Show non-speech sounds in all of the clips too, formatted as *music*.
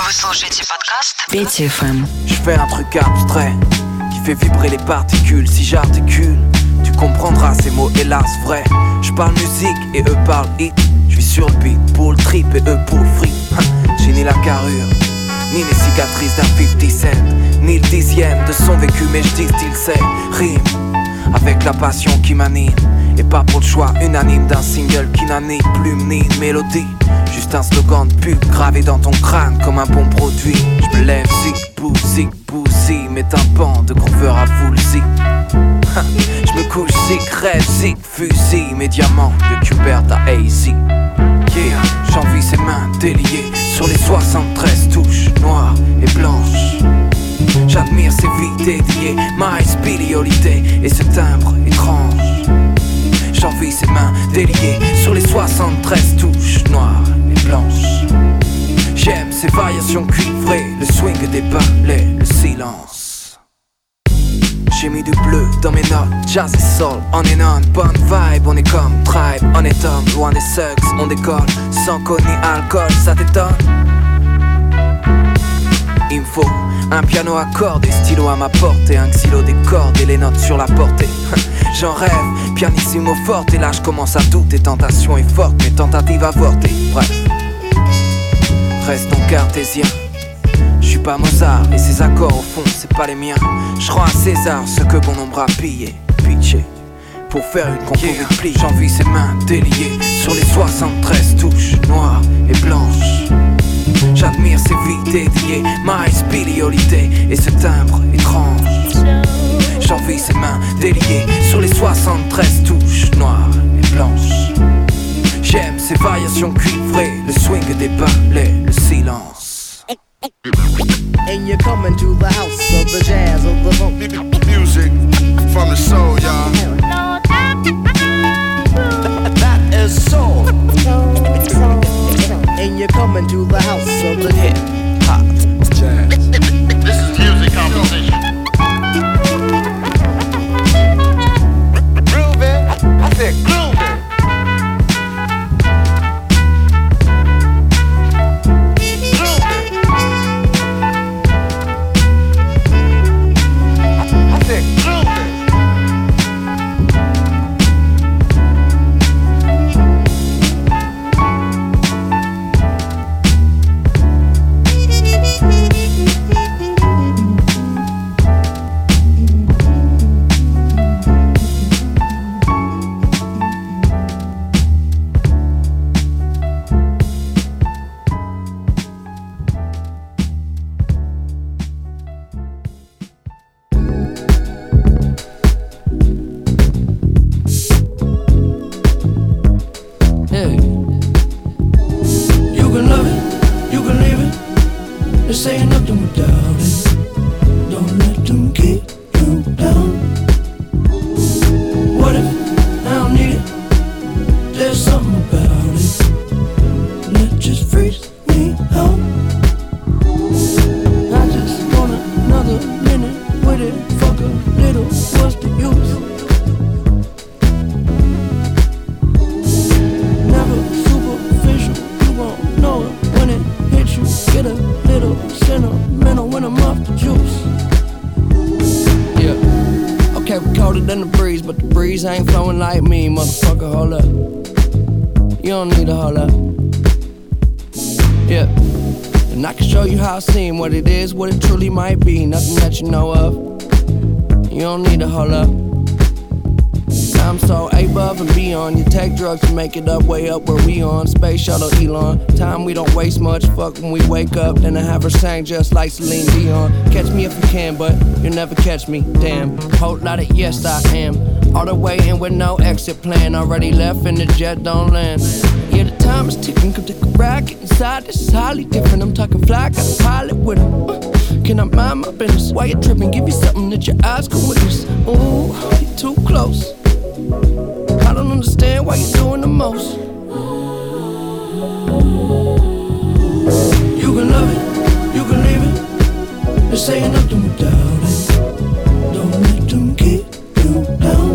Vous слушаете подкаст Петя FM. Je fais un truc abstrait qui fait vibrer les particules. Si j'articule, tu comprendras ces mots hélas vrais. Je parle musique et eux parlent hit. Je suis sur le beat pour le trip et eux pour le free. J'ai ni la carrure, ni les cicatrices d'un 50 cent, ni le dixième de son vécu, mais je dis qu'il sait rime avec la passion qui m'anime. et pas pour le choix unanime d'un single qui n'a ni plume ni mélodie. Juste un slogan de pub gravé dans ton crâne comme un bon produit. Je me lève, zig, bou, zig, bou, mes tympans de grooveur à full zig. *laughs* Je me couche, zig, rêve, zig, fusil, mes diamants de Cubert à AZ. Yeah, j'envie ses mains déliées sur les 73 touches noires et blanches. J'admire ses vies dédiées, ma spécialité et ce timbre étrange. J'envie ses mains déliées. Sur les 73 touches noires et blanches. J'aime ses variations cuivrées, le swing des balais, le silence. J'ai mis du bleu dans mes notes, jazz et soul, on est non, bonne vibe, on est comme tribe, on est homme, loin des sucks, on décolle, sans code alcool, ça t'étonne. Faut un piano à cordes et stylo à ma portée, un xylo des cordes et les notes sur la portée. *laughs* J'en rêve, pianissimo forte et là je commence à douter, tentation est forte, mais tentative avortée. Bref, restons cartésiens. Je suis pas Mozart et ses accords au fond c'est pas les miens. Je rends à César ce que bon nombre a pillé, pitché. Pour faire une compo yeah. pli, j'envie ses mains déliées sur les 73 touches noires et blanches. J'admire ses vies dédiées, ma spécialité et ce timbre étrange. J'envie ses mains déliées sur les 73 touches noires et blanches. J'aime ses variations cuivrées, le swing des balais, le silence. And you're coming to the house of the jazz of the funk. Music from the soul, y'all. You're coming to the house of the hip hop jazz. This is music composition. Groovy, I said groovy. You don't need a holla Yep, and I can show you how I seen What it is, what it truly might be. Nothing that you know of. You don't need to hold up. I'm so above and beyond. You take drugs to make it up, way up where we on. Space shuttle Elon. Time we don't waste much. Fuck when we wake up. Then I have her sang just like Celine Dion. Catch me if you can, but you'll never catch me. Damn. Whole lot of yes, I am. All the way in with no exit plan. Already left and the jet don't land. Yeah, the time is ticking. Come take a ride. inside. This is highly different. I'm talking fly. Got a pilot with him. Uh. Can I mind my business? Why you tripping? Give you something that your eyes can witness. Ooh, you're too close. Don't understand why you're doing the most. You can love it, you can leave it. This ain't nothing without it. Don't let them keep you down.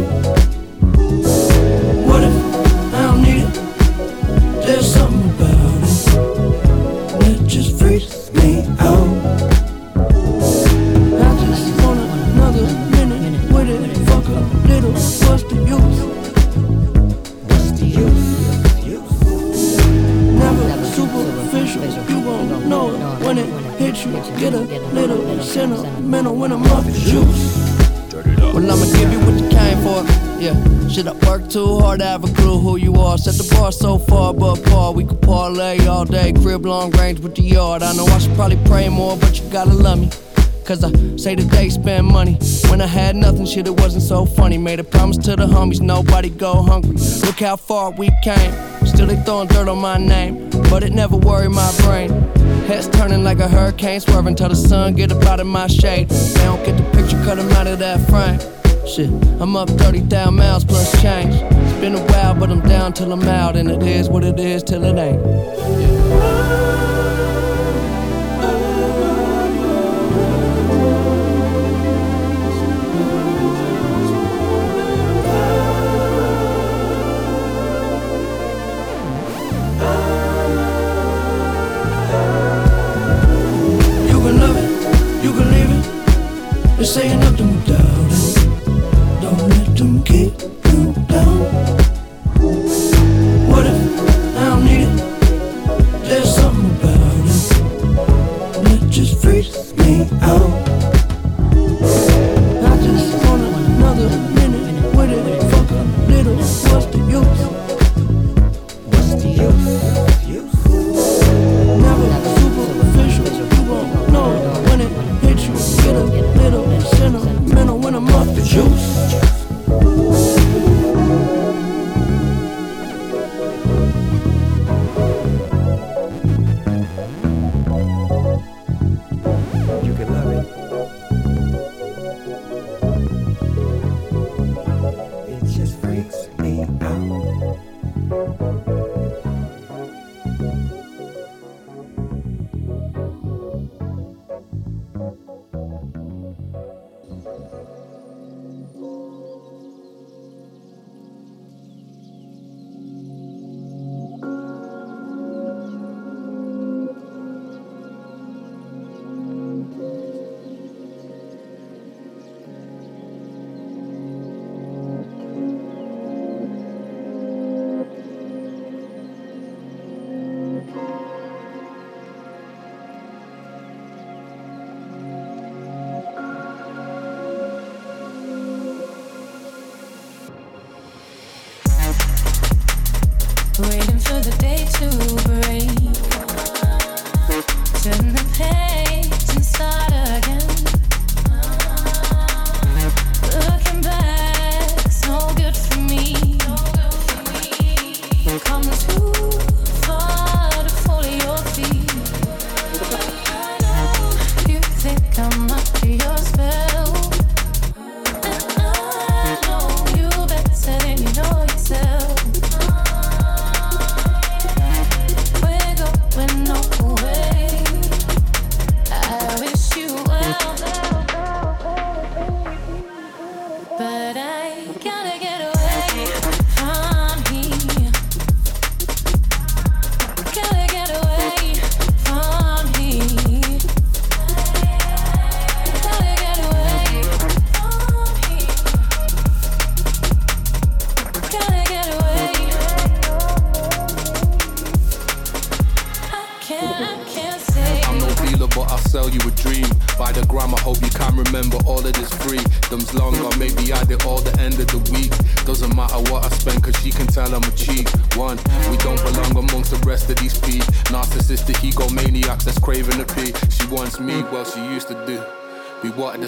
Get a little sentimental when I'm off the juice. Well, I'ma give you what you came for. Yeah, should I work too hard to have a clue who you are? Set the bar so far above par. We could parlay all day, crib long range with the yard. I know I should probably pray more, but you gotta love me. Cause I say that they spend money. When I had nothing, shit, it wasn't so funny. Made a promise to the homies, nobody go hungry. Look how far we came. Still they throwing dirt on my name, but it never worried my brain. Heads turning like a hurricane, swerving till the sun get up out of my shade. They don't get the picture, cut them out of that frame. Shit, I'm up 30,000 miles plus change. It's been a while, but I'm down till I'm out, and it is what it is till it ain't. Yeah. Saying nothing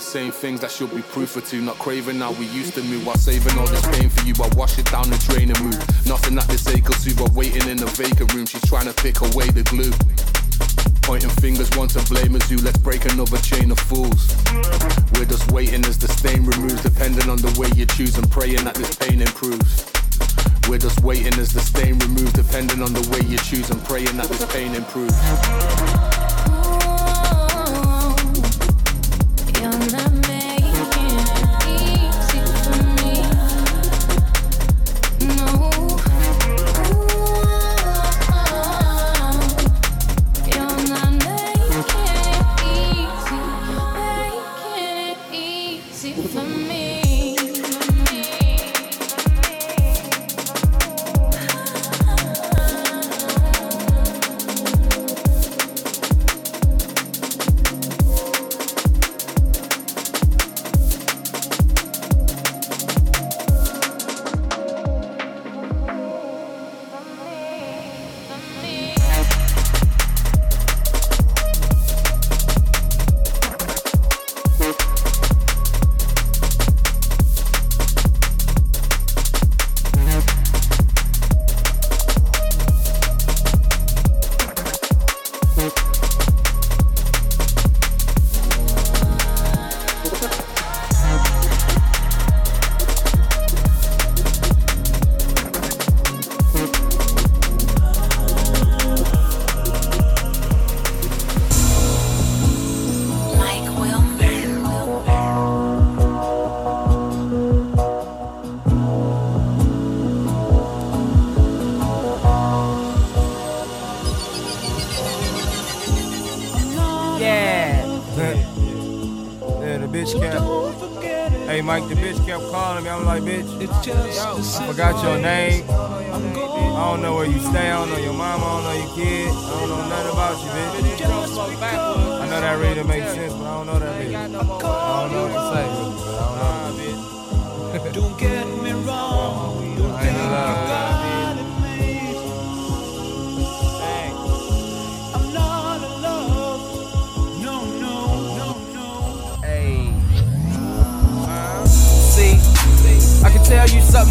same things that should be proof two. Not craving how we used to move while saving all this pain for you. I wash it down the drain and move. Nothing that this ache soothe. I'm waiting in the vacant room. She's trying to pick away the glue. Pointing fingers, one to blame as you. Let's break another chain of fools. We're just waiting as the stain removes, depending on the way you choose and praying that this pain improves. We're just waiting as the stain removes, depending on the way you choose and praying that this pain improves.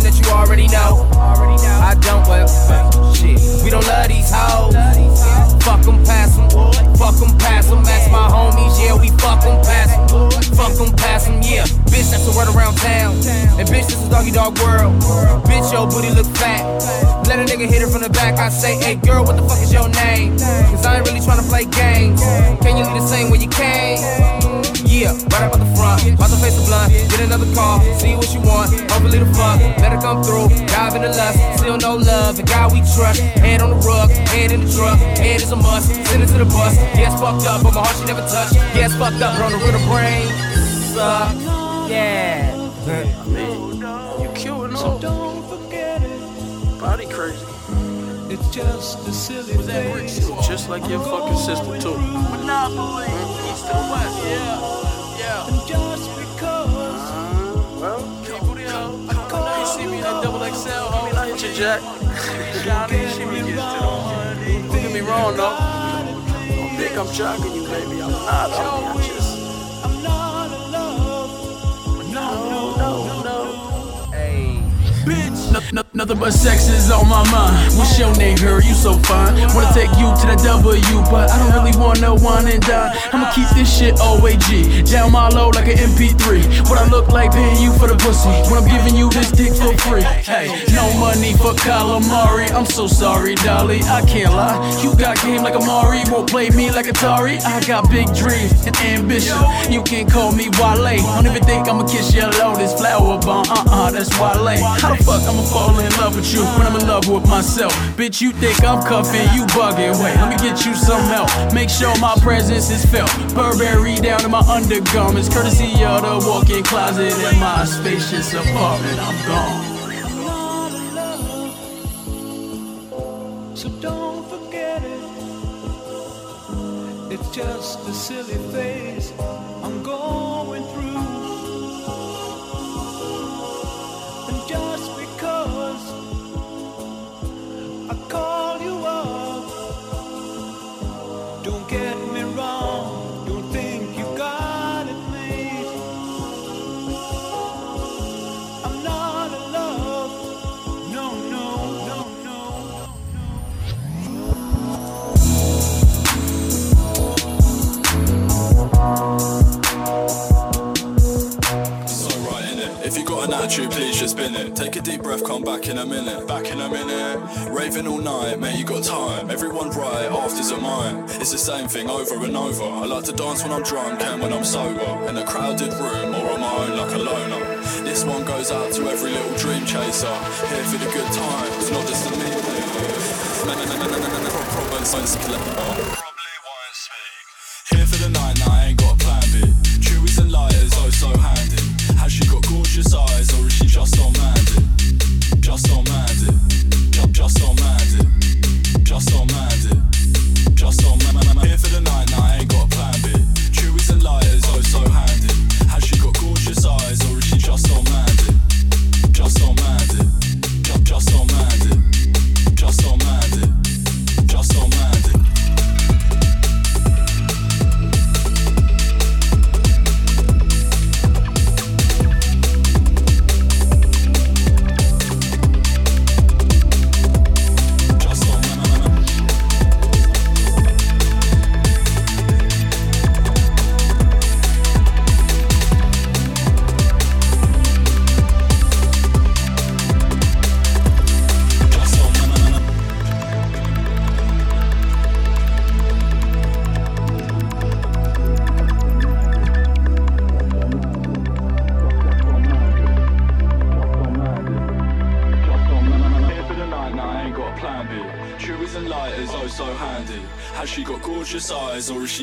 That you already know. I don't, well, shit. We don't love these hoes. Fuck them, pass them. Fuck them, pass them. My homies, yeah, we fuck them, pass them. Fuck them, pass them, yeah. Bitch, that's the word around town. And bitch, this is doggy dog world. Bitch, your booty look fat. Let a nigga hit her from the back. I say, hey girl, what the fuck is your name? Cause I ain't really tryna play games. Can you leave the same way you came? Yeah, right up at the front. About to face the blunt. Get another call. See what you want. Hopefully the fuck. Let her come through. Dive into lust. Still no love. The guy we trust. Head on the rug. Head in the truck. Head is a must. Send it to the bus. Yeah, fucked up, but my heart she never touched. Yeah, fucked up, but on the real the brain. Suck. Yeah. You cute and all. Don't forget it. Body crazy. It's just a silly face. Just like your fucking sister, too. Monopoly. East to west. Yeah. Yeah. And just because uh-huh. Well, keep booty out. You see me in that double XL, homie. I hit your jack. Down there, *laughs* she me gets to them. Don't get me wrong, though. Don't think I'm jocking you, baby. I'm not, homie. I just. I'm not in love. No, no, no, no. Nothing but sex is on my mind. What's your name, girl? You so fine. Wanna take you to the W, but I don't really wanna wine and dine. I'ma keep this shit OAG. Down my low like an MP3. What I look like paying you for the pussy. When I'm giving you this dick for free. Hey, no money for calamari. I'm so sorry, Dolly. I can't lie. You got game like Amari. Won't play me like Atari. I got big dreams and ambition. You can call me Wale. Don't even think I'ma kiss your lotus flower bomb. Uh uh, that's Wale. How the fuck I'ma fall in love with you when I'm in love with myself? Bitch, you think I'm cuffing, you bugging. Wait, let me get you some help. Make sure my presence is felt. Burberry down to my undergarments, courtesy of the walk-in closet in my spacious apartment. I'm gone. In. So don't forget it. It's just a silly phase attitude, please just spin it. Take a deep breath, come back in a minute. Back in a minute. Raving all night, mate, you got time. Everyone right, afters are mine. It's the same thing over and over. I like to dance when I'm drunk and when I'm sober. In a crowded room or on my own like a loner. This one goes out to every little dream chaser. Here for the good times, not just the me.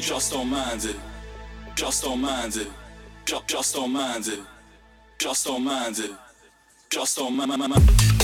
Just mind it. Just don't mind it. Just, just mind it. Just don't mind it. Just on minded.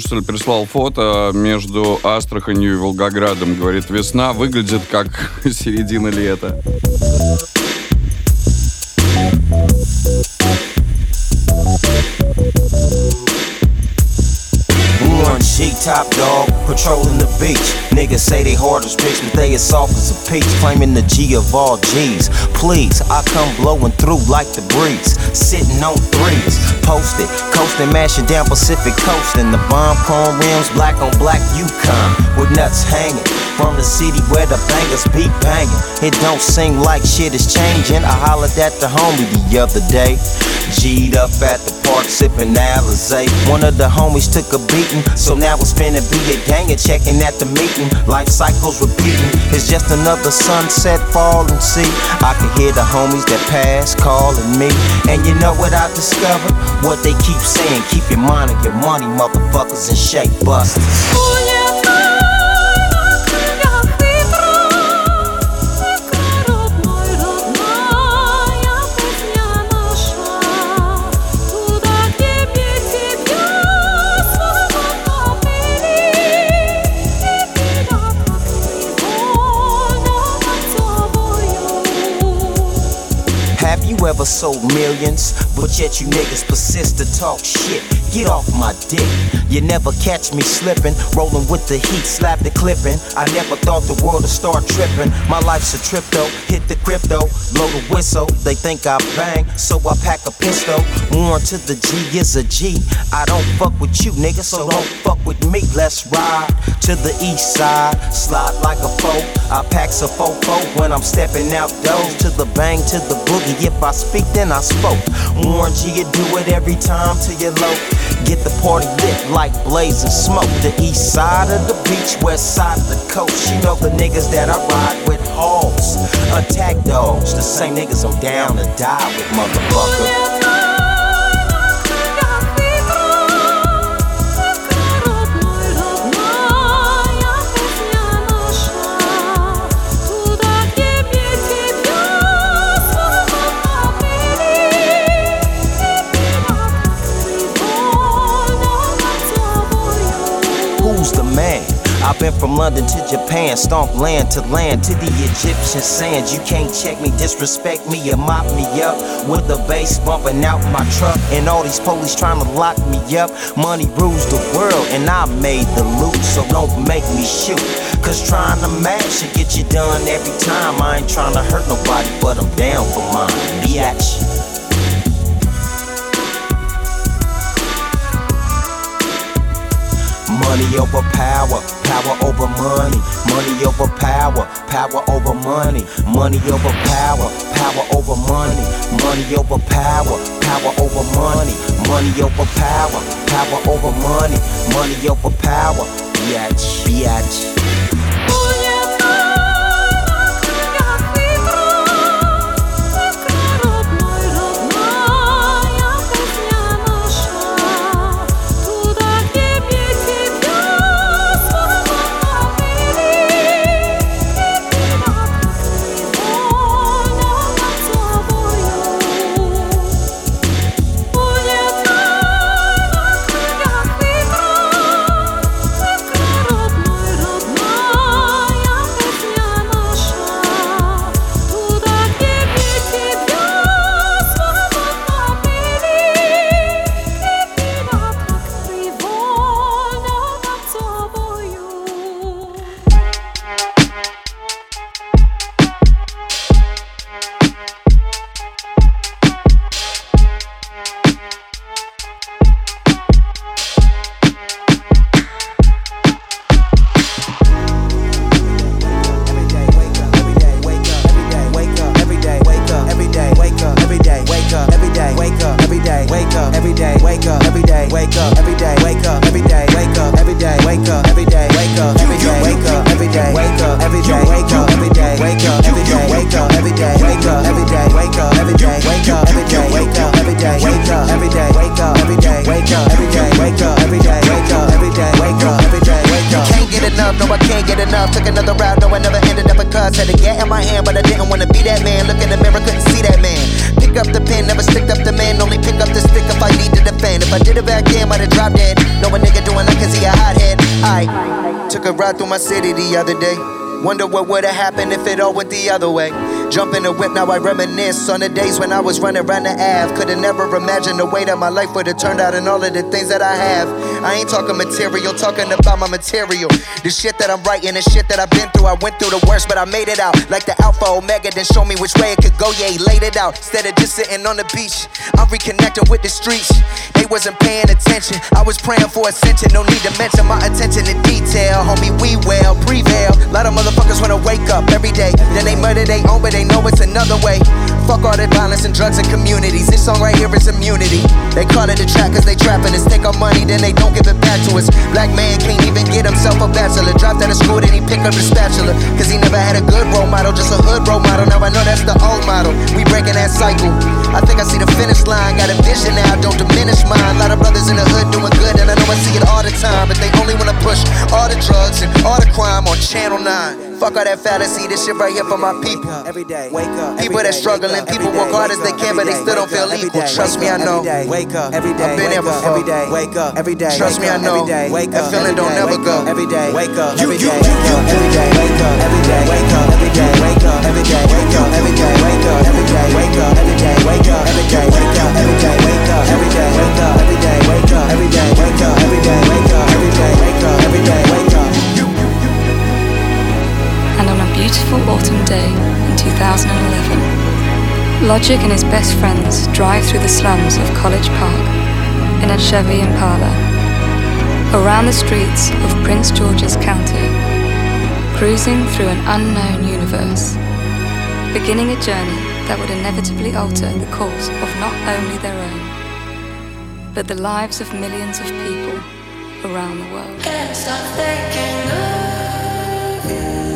Слушатель прислал фото между Астраханью и Волгоградом. Говорит, весна выглядит как *laughs* середина лета. Patrolling the beach. Niggas say they hard as bricks, but they as soft as a peach. Claiming the G of all G's. Please, I come blowing through like the breeze. Sitting on threes, posted, coasting, mashing down Pacific coast. And the bomb chrome rims, black on black Yukon, with nuts hanging. From the city where the bangers be banging. It don't seem like shit is changing. I hollered at the homie the other day. G'd up at the park sipping Alizé. One of the homies took a beating, so now it's finna be a gang and checking at the meeting. Life cycles repeating. It's just another sunset falling. See, I can hear the homies that pass calling me. And you know what I discovered? What they keep saying, keep your mind on your money, motherfuckers, and shake busters. Ever sold millions, but yet you niggas persist to talk shit. Get off my dick. You never catch me slipping, rolling with the heat, slap the clipping. I never thought the world would start tripping. My life's a trip though, hit the crypto, blow the whistle. They think I bang, so I pack a pistol. Warn to the G is a G. I don't fuck with you, nigga, so don't fuck with me. Let's ride to the east side, slide like a foe. I pack a fofo when I'm stepping out those to the bang to the boogie. If I speak, then I spoke. Warn you, you do it every time till you're low. Get the party lit like blazing smoke. The east side of the beach, west side of the coast. You know the niggas that I ride with hogs. Attack dogs, the same niggas I'm down to die with, motherfucker. I've been from London to Japan, stomp land to land to the Egyptian sands. You can't check me, disrespect me, or mop me up with the bass bumping out my truck. And all these police trying to lock me up. Money rules the world, and I made the loot, so don't make me shoot. Cause trying to match should get you done every time. I ain't trying to hurt nobody, but I'm down for mine. Biatch. Money over power, power over money. Money over power, power over money. Money over power, power over money. Money over power, power over money. Money over power, power over money. Money over power, biatch. What would've happened if it all went the other way. Jump in the whip, now I reminisce on the days when I was running around the Ave. Could've never imagined the way that my life would've turned out and all of the things that I have. I ain't talking material, talking about my material. The shit that I'm writing, the shit that I've been through. I went through the worst, but I made it out. Like the Alpha Omega, then show me which way it could go. Yeah, he laid it out. Instead of just sitting on the beach, I'm reconnecting with the streets. Wasn't paying attention. I was praying for ascension. No need to mention my attention to detail. Homie, we well, prevail. A Lot of motherfuckers wanna wake up every day. Then they murder they own, but they know it's another way. Fuck all that violence and drugs and communities. This song right here is immunity. They call it a trap cause they trapping us. Take our money, then they don't give it back to us. Black man can't even get himself a bachelor. Dropped out of school, then he picked up the spatula. Cause he never had a good role model, just a hood role model. Now I know that's the old model. We breaking that cycle. I think I see the finish line. Got a vision now, don't diminish mine. A lot of brothers in the hood doing good, and I know I see it all the time. But they only wanna push all the drugs and all the crime on Channel 9. Fuck all that fallacy, this shit right here for my people. Every day, wake up. People that struggling, people work hard as they can, but they still don't feel equal. Trust me, I know. Wake up every day. I've been there before. Every day, wake up every day. Trust me, I know. Every day, wake That feeling don't day, never go. up Every day, wake up You- every you- you- Wake up every day, wake up every day. Wake up every day, wake up every day. Wake up every day, wake up every day. Wake up every day, wake up every day. Wake up every day, wake up every day. Wake up every day, wake up every day. Wake up every day, wake up every day. Wake up every day, wake up. And on beautiful autumn day in 2011, Logic and his best friends drive through the slums of College Park in a Chevy Impala, around the streets of Prince George's County, cruising through an unknown universe, beginning a journey that would inevitably alter the course of not only their own, but the lives of millions of people around the world. Can't stop thinking of you.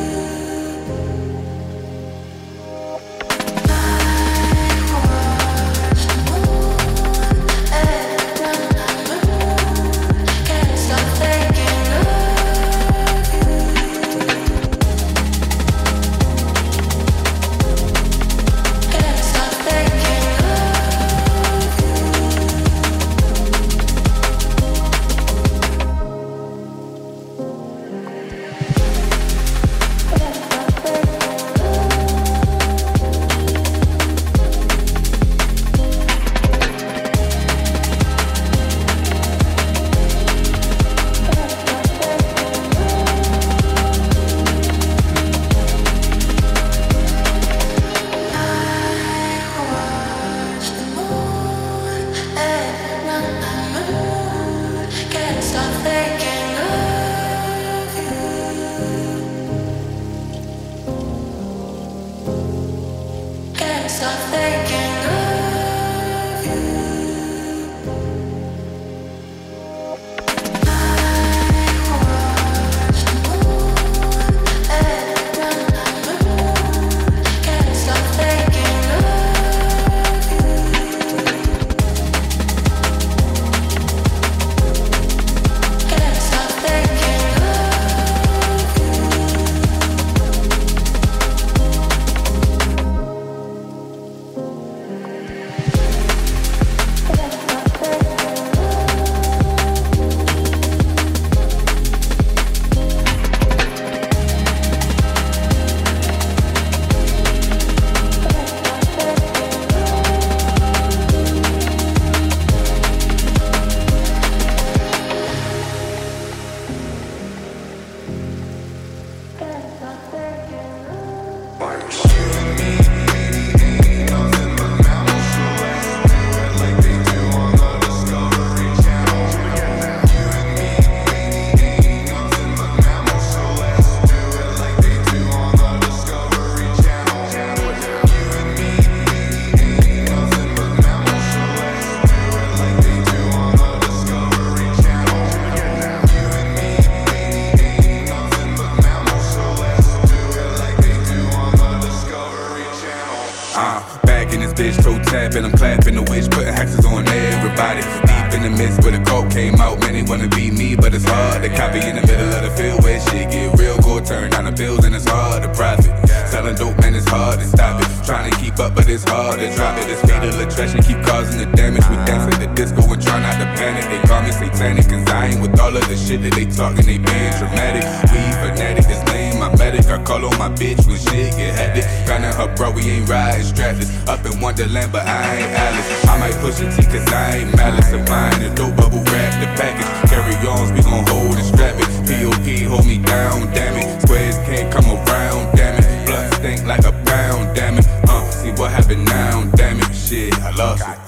Bitch, toe tapping, I'm clapping the witch, putting hexes on everybody. Deep in the midst where the coke came out. Many wanna be me, but it's hard. They copy in the middle of the field where shit get real. Go turn down the bills and it's hard to profit. Selling dope, man, it's hard to stop it. Trying to keep up, but it's hard to drop it. It's fatal attraction, keep causing the damage. We dance at the disco and try not to panic. They call me satanic, cause I ain't with all of the shit that they talking. They being dramatic. We fanatic, this lame, medic. I call on my bitch when shit get hectic. Kinda her bro, we ain't riding strapless. Up in Wonderland, but I ain't Alice. I might push a T, cause I ain't malice. Of mine, a dope bubble wrap the package. Carry ons, we gon' hold and strap it. POP, hold me down, damn it. Squares can't come around, damn it. Blood stink like a pound, damn it. Uh, see what happened now, damn it. Shit, I lost it.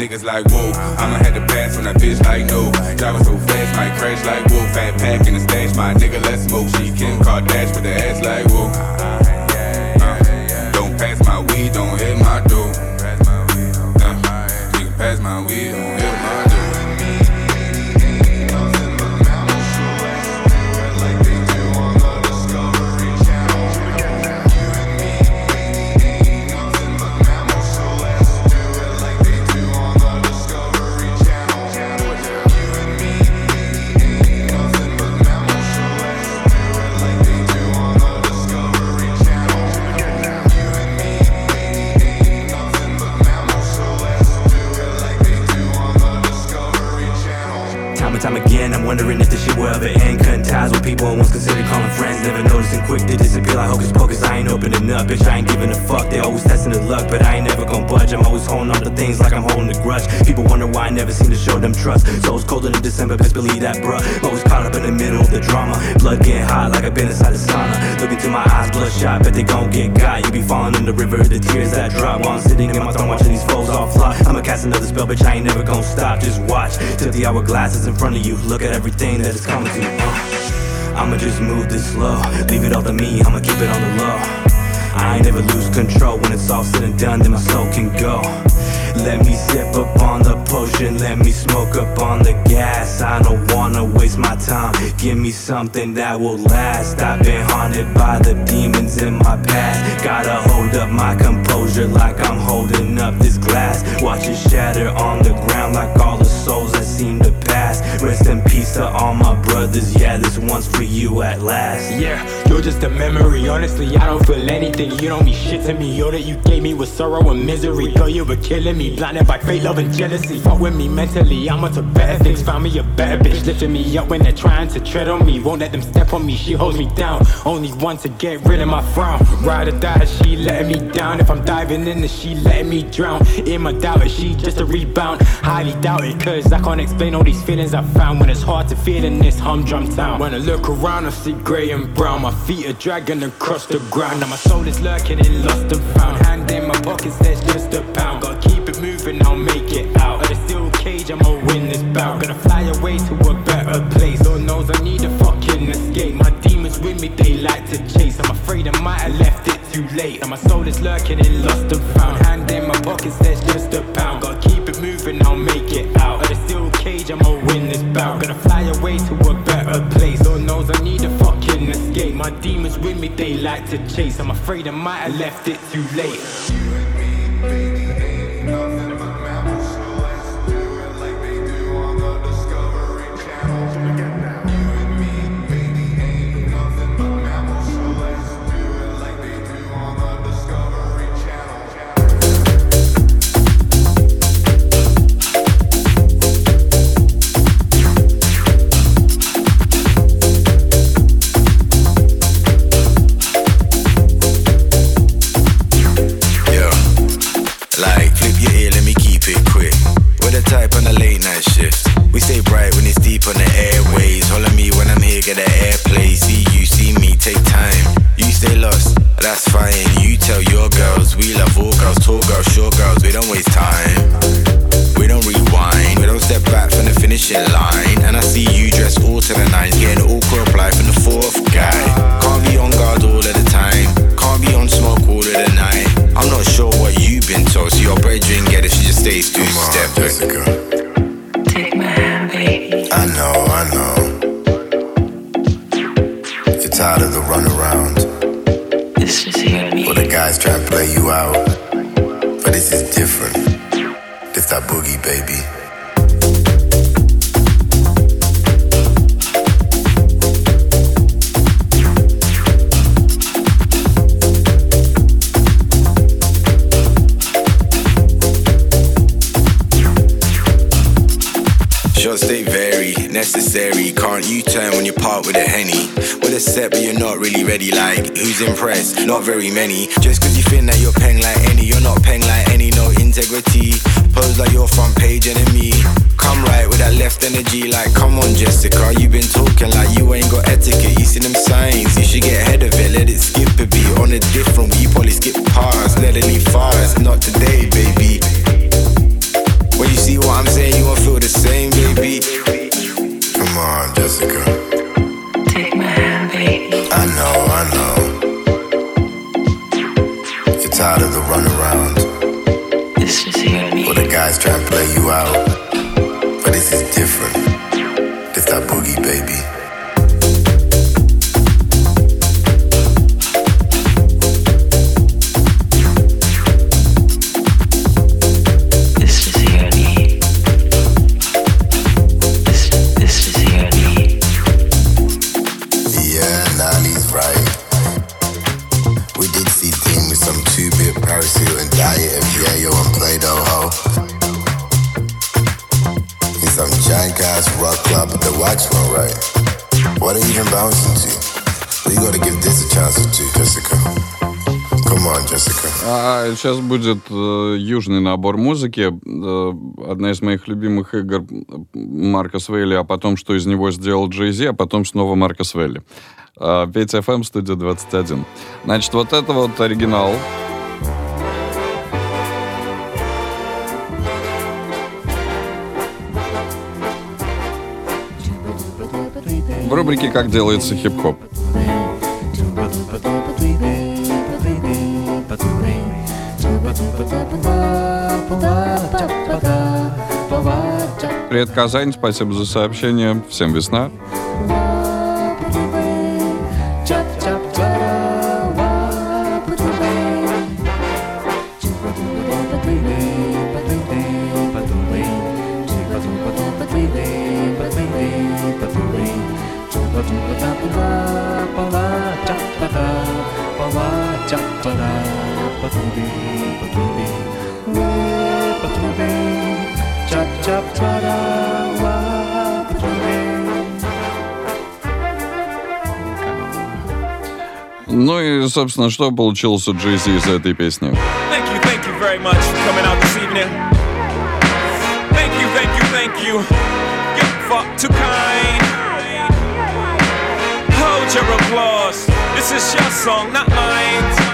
Niggas like, whoa, I'ma have to pass on that bitch like no. Driving so fast, might crash like whoa. Fat pack in the stash, my nigga, let's smoke. She Kim Kardashian with the ass like whoa. Uh, don't pass my weed, don't hit my door. Uh, nigga, pass my weed, wondering if this shit will ever end. Cutting ties with people I once considered calling friends. Never noticing quick to disappear like hocus pocus. I ain't opening up, bitch. I ain't giving a fuck. They always testing the luck, but I ain't never gonna budge. I'm always holding on to things like I'm holding a grudge. People wonder why I never seem to show them trust. So it's colder than December, best believe that, bruh. Always caught up in the middle of the drama. Blood getting hot like I've been inside the sauna. Look into my eyes, bloodshot, bet they gon' get got. You be falling in the river, the tears that drop. While I'm sitting in my throne watching these foes all fly. I'ma cast another spell, bitch. I ain't never gonna stop. Just watch till the hourglass is in front of you. Look at everything that is coming to. Uh, I'ma just move this slow. Leave it all to me, I'ma keep it on the low. I ain't never lose control when it's all said and done, then my soul can go. Let me sip up on the potion, let me smoke up on the gas. I don't wanna waste my time. Give me something that will last. I've been haunted by the demons in my past. Gotta hold up my composure like I'm holding up this glass. Watch it shatter on the ground like all the souls that seem to pass. Rest in peace to all my brothers. Yeah, this one's for you at last. Yeah, you're just a memory. Honestly, I don't feel anything. You don't mean shit to me. All that you gave me was sorrow and misery. Girl, you were killing me, blinded by fate, love, and jealousy. Fuck with me mentally. I'm onto better things. Found me a better bitch, lifting me up when they're trying to tread on me. Won't let them step on me. She holds me down. Only one to get rid of my frown. Ride or die, she letting me down. If I'm diving in, then she letting me drown. In my doubt, she just a rebound? Highly doubt it, cause I can't explain all these feelings I found when it's hard to feel in this humdrum town. When I look around, I see grey and brown. My feet are dragging across the ground. Now my soul is lurking in lost and found. Hand in my pockets, there's just a pound. Gotta keep it moving, I'll make it out. Of the steel cage, I'ma win this bout. Gonna fly away to a better place. Lord knows I need a fucking escape. My demons with me, they like to chase. I'm afraid I might have left it too late. And my soul is lurking in lost and found. Hand in my pockets, there's just a pound. Gotta keep it moving, I'll this. Gonna fly away to a better place. Lord knows I need a fucking escape. My demons with me, they like to chase. I'm afraid I might have left it too late. Будет э, южный набор музыки. Э, одна из моих любимых игр Марка Свейли, а потом, что из него сделал Джей Зи, а потом снова Марка Свейли. Э, Петь FM, студия 21. Значит, вот это вот оригинал. В рубрике «Как делается хип-хоп». Привет, Казань, спасибо за сообщение. Всем весна. И, собственно, что получилось у Джей Зи из этой песни? Thank you, thank you very much for coming out this evening. Thank you, thank you, thank you. You're fuck too kind. Hold your applause. This is your song, not mine.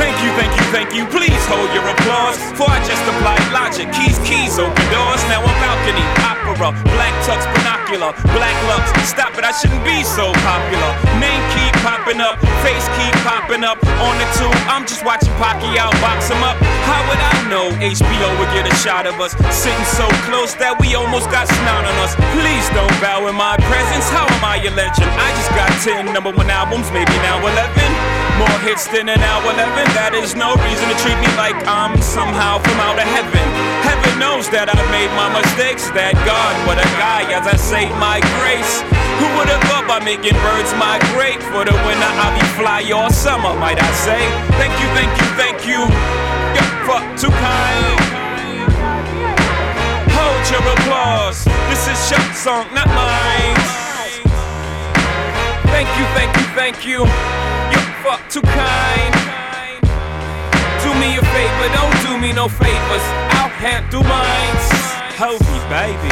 Thank you, thank you, thank you. Please hold your applause. For I just applied logic. Keys, keys, open doors. Now I'm balcony, opera, black tux, binocular, black lux. Stop it, I shouldn't be so popular. Name keep popping up, face keep popping up. On the tube, I'm just watching Pacquiao box him up. How would I know HBO would get a shot of us? Sitting so close that we almost got snot on us. Please don't bow in my presence. How am I a legend? I just got 10 number one albums, maybe now 11. More hits than an hour 11. That is no reason to treat me like I'm somehow from out of heaven. Knows that I made my mistakes. That God, what a guy, as I say my grace. Who would have thought by making birds migrate? For the winter, I'll be fly all summer, might I say. Thank you, thank you, thank you. You're fuck too kind. Hold your applause. This is your song, not mine. Thank you, thank you, thank you. You're fuck too kind. Do me a favor, don't do me no favors. I'll handle mine. Hold me, baby.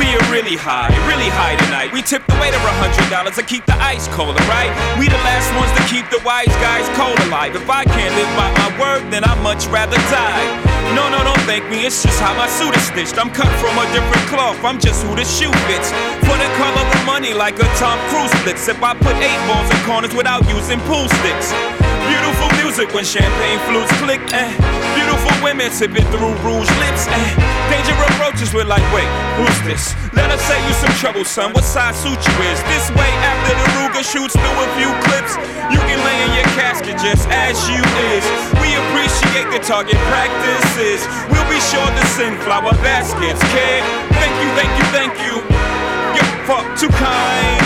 We are really high, really high tonight. We tip the waiter a hundred dollars to keep the ice cold, right? We the last ones to keep the wise guys cold alive. If I can't live by my word, then I'd much rather die. No, no, don't thank me, it's just how my suit is stitched. I'm cut from a different cloth, I'm just who the shoe fits. For the color of money, like a Tom Cruise flicks. If I put eight balls in corners without using pool sticks. Beautiful music when champagne flutes click, eh. Beautiful women sipping through rouge lips, eh. Danger approaches, we're like, wait, who's this? Let us say you some trouble, son. What size suit you is? This way, after the Ruger shoots through a few clips, you can lay in your casket just as you is. We appreciate the target practices. We'll be sure to send flower baskets, kid. Thank you, thank you, thank you. You're fuck too kind.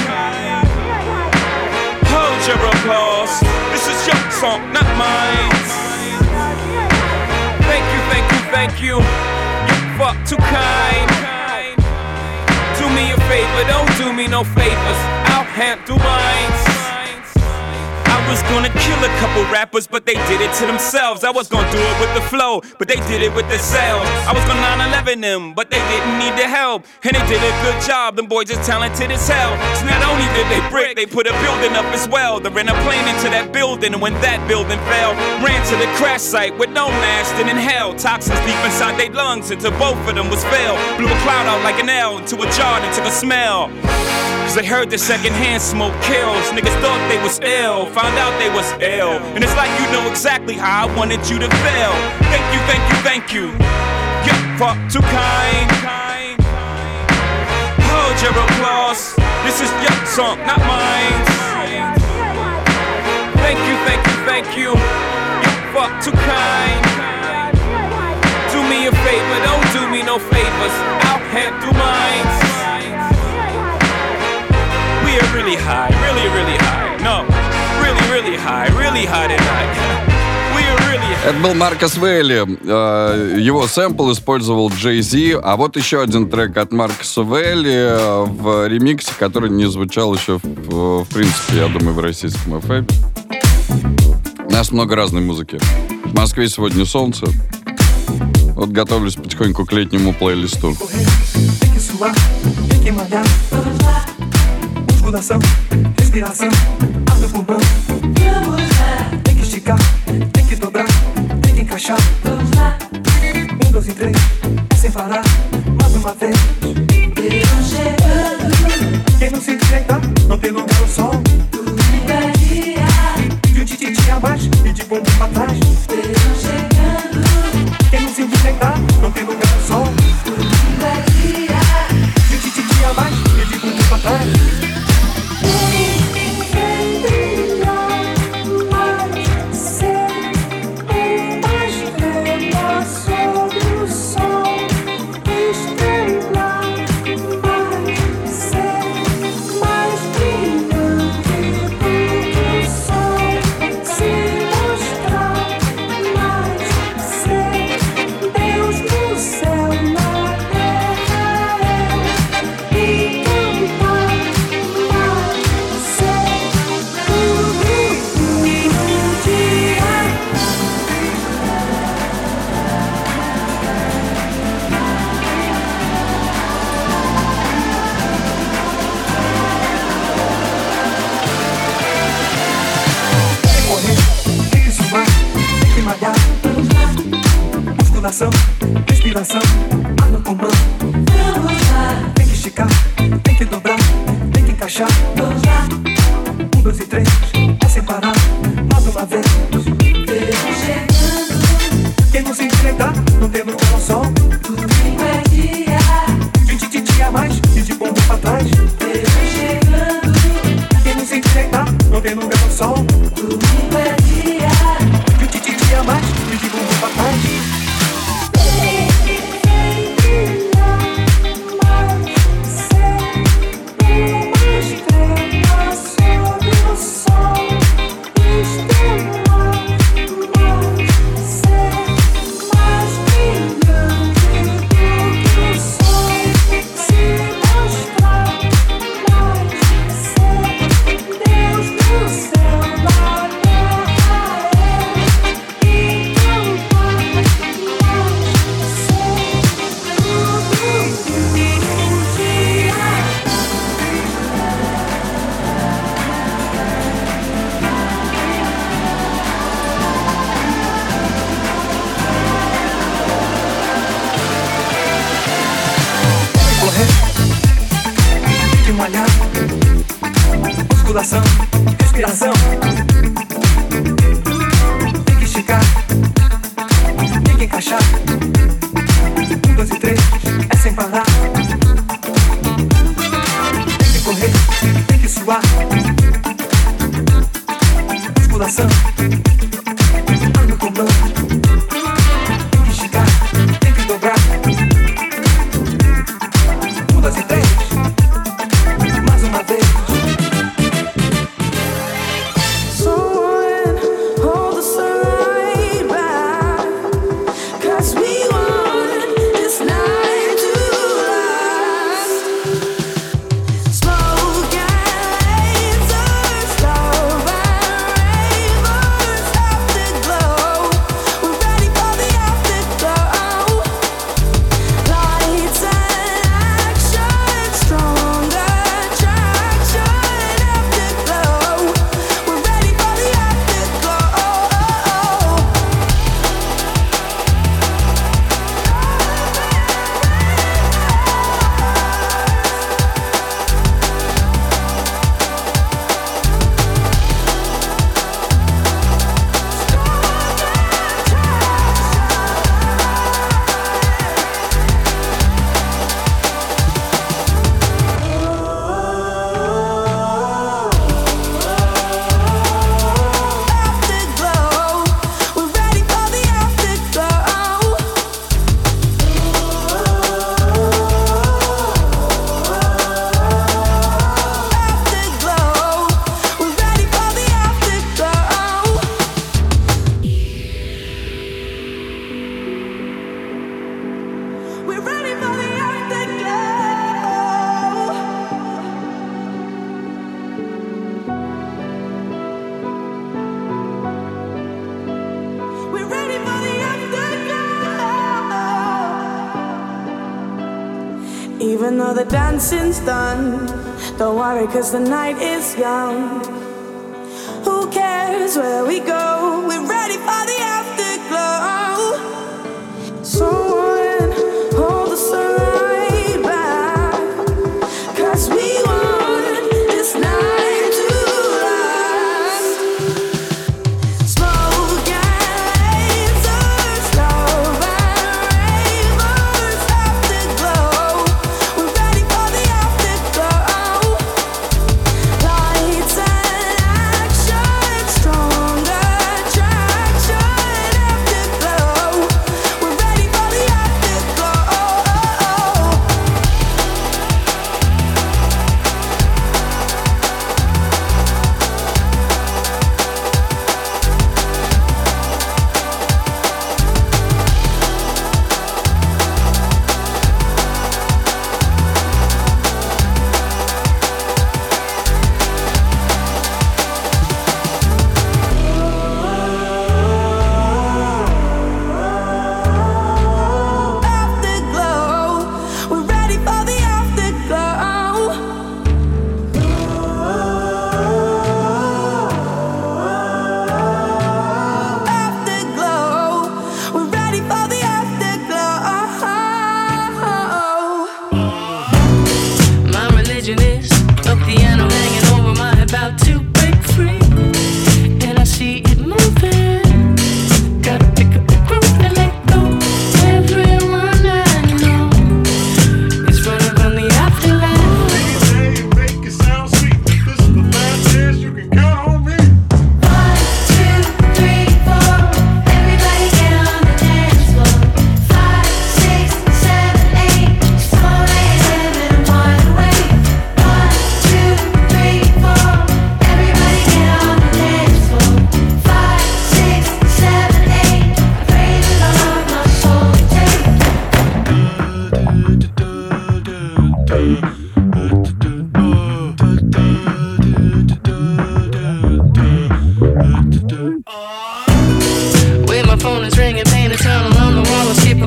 Hold your applause. This is your song, not mine. Thank you, thank you, thank you. You fuck too kind. Do me a favor, don't do me no favors. I'll handle mine. Was gonna kill a couple rappers, but they did it to themselves. I was gonna do it with the flow, but they did it with the themselves. I was gonna 9-11 them, but they didn't need the help. And they did a good job, them boys are talented as hell. So not only did they brick, they put a building up as well. They ran a plane into that building, and when that building fell, ran to the crash site with no mask and in hell. Toxins deep inside their lungs, until both of them was fail. Blew a cloud out like an L into a jar and took a smell. Cause they heard the secondhand smoke kills. Niggas thought they was ill, found out they was ill. And it's like you know exactly how I wanted you to feel. Thank you, thank you, thank you. You're far too kind. Hold your applause. This is your song, not mine. Thank you, thank you, thank you. You're far too kind. Do me a favor, don't do me no favors. I'll handle mine. We are really high, really, really high. No, really, high, really high tonight. Это был Маркос Вейли. Э, Его сэмпл использовал Джей Зи. А вот еще один трек от Маркоса Вейли в ремиксе, который не звучал еще, в, в принципе, я думаю, в российском FM. У нас много разной музыки. В Москве сегодня солнце. Вот готовлюсь потихоньку к летнему плейлисту. Tem que suar, tem que esticar, tem que dobrar, tem que encaixar. Um, dois e três, é sem parar, mais uma vez. Quem não se endireitar, não tem lugar no sol. De um tititi a mais e de bumbum pra trás. Quem respiração, ar no pulmão. Tem que esticar, tem que dobrar, tem que encaixar. Cause the night is young.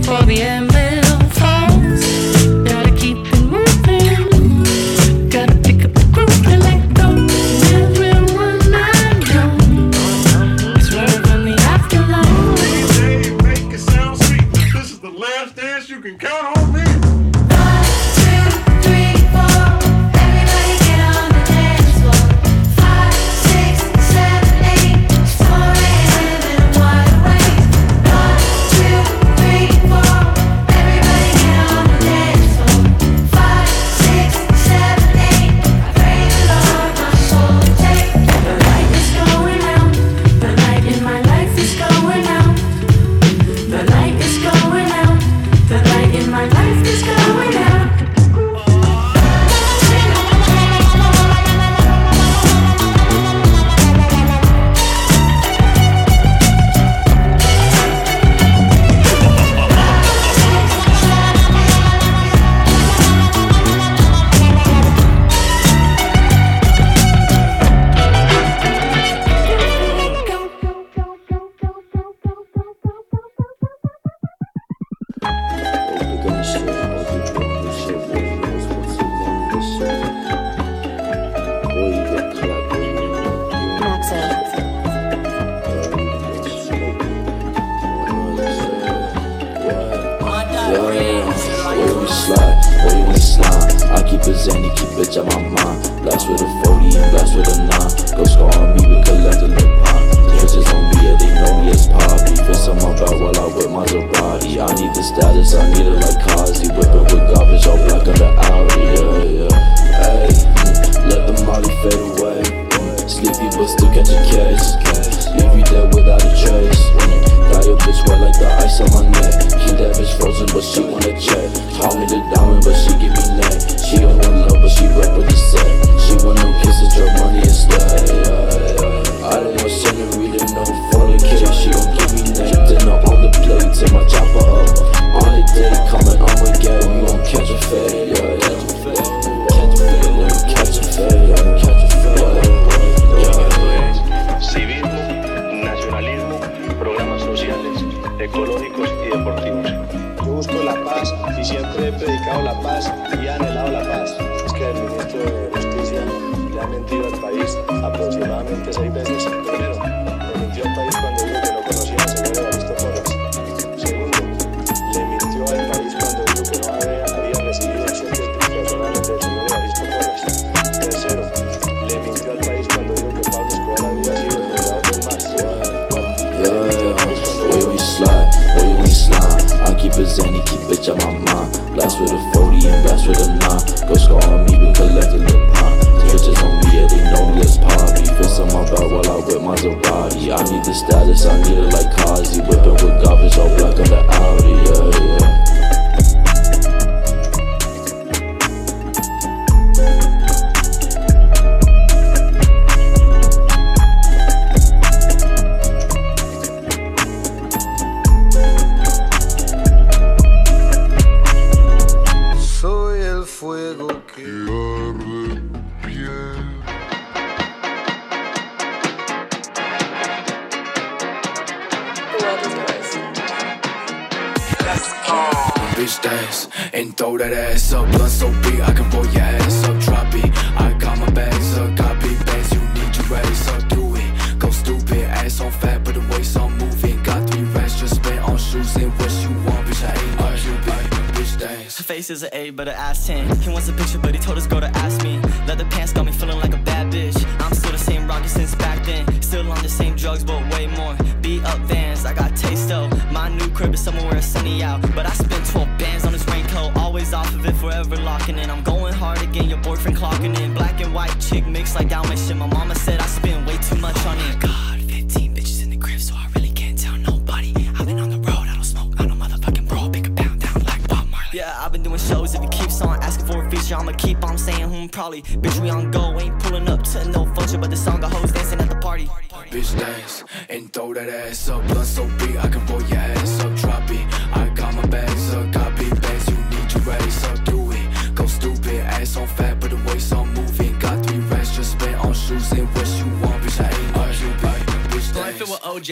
Wall, so big I can roll your ass up. Drop it. I got my bags up. Big bags, you need your ass up. Do it. Go stupid. Ass on fat, but the waist on moving. Got three racks just spent on shoes and what you want, bitch. I ain't no Cupid. Her face is an A, but her ass 10. He wants a picture, but he told his girl to ask me. Leather pants got me feeling like a bad bitch. I'm still the same rocket since back then. Still on the same drugs, but way more. Beat up vans, I got taste though. My new crib is somewhere where sunny out. But I spent 12 forever locking in. I'm going hard again, your boyfriend clocking in. Black and white chick mixed like Dalmatian. My mama said I spend way too much on it. God, 15 bitches in the crib, so I really can't tell nobody. I've been on the road, I don't smoke, I don't motherfucking bro. Pick a pound down like Bob Marley. Yeah, I've been doing shows. If he keeps on asking for a feature, I'ma keep on saying, hmm, probably. Bitch, we on go, ain't pulling up to no function, but the song got hoes dancing at the party. Bitch dance and throw that ass up. Blunt so big I can roll your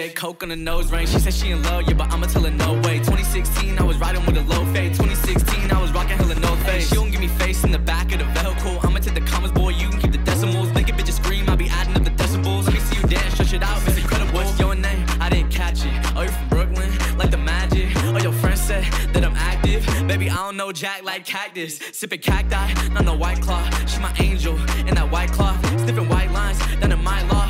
coke on the nose ring. She said she in love, yeah, but I'ma tell her no way. 2016, I was riding with a low fade. 2016, I was rocking hella no face. She don't give me face in the back of the vehicle. I'ma take the commas, boy, you can keep the decimals. Make a bitch scream, I'll be adding up the decibels. Let me see you dance, stretch it out, it's incredible. What's your name? I didn't catch it. Oh, you're from Brooklyn, like the magic. Oh, your friend said that I'm active. Baby, I don't know Jack like cactus. Sipping cacti, not no white claw. She my angel in that white cloth. Sniffing white lines, down in my loft.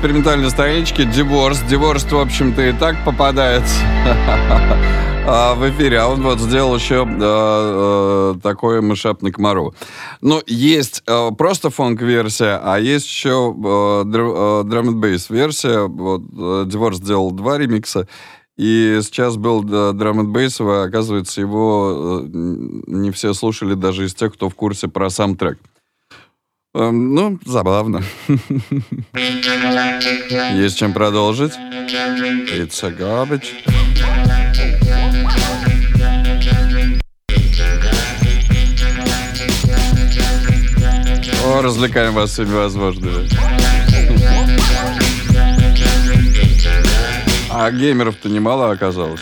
экспериментальной страничке Диворс Divorce, в общем-то, и так попадает *laughs* а в эфире. А он вот сделал еще э, э, такой мышап на комару. Ну, есть э, просто фонк-версия, а есть еще э, др, драм бейс версия Вот, Диворс сделал два ремикса. И сейчас был да, драм н бейсовый оказывается, его не все слушали, даже из тех, кто в курсе про сам трек. Эм, ну, забавно. Есть чем продолжить? It's a garbage. О, развлекаем вас всеми возможными. А геймеров-то немало оказалось.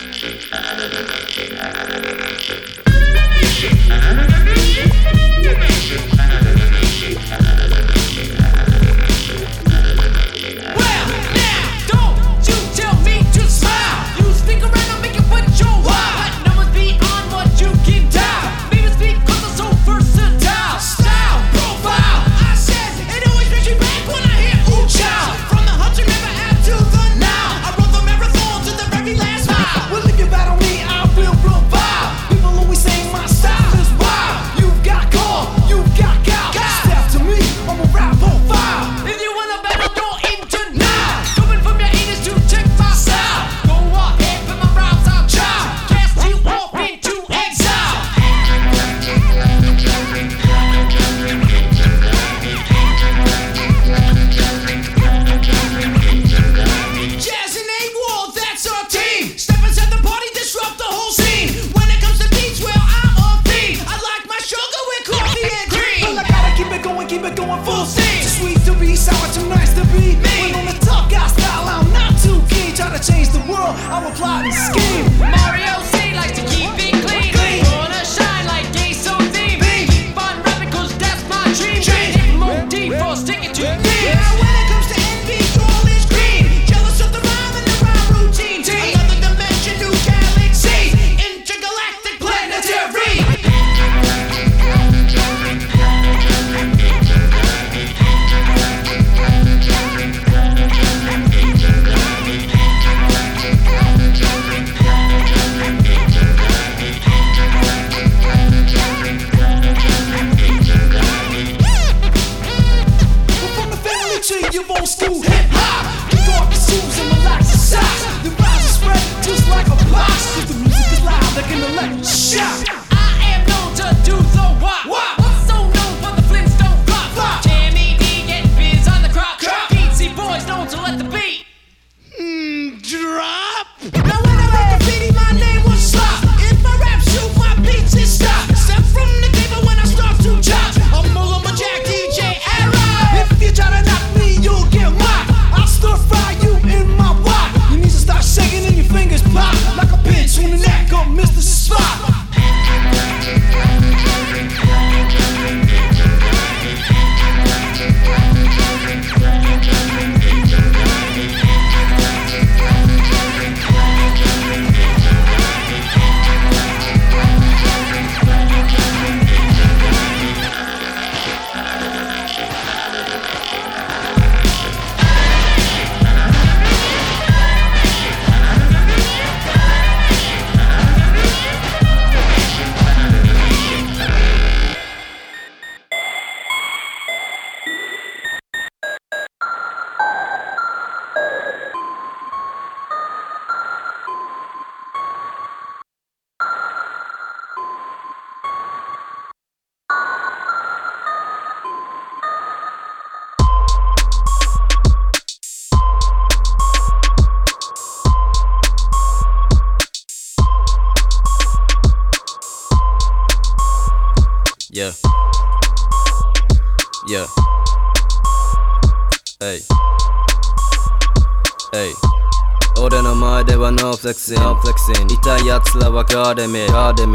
Yardım et, yardım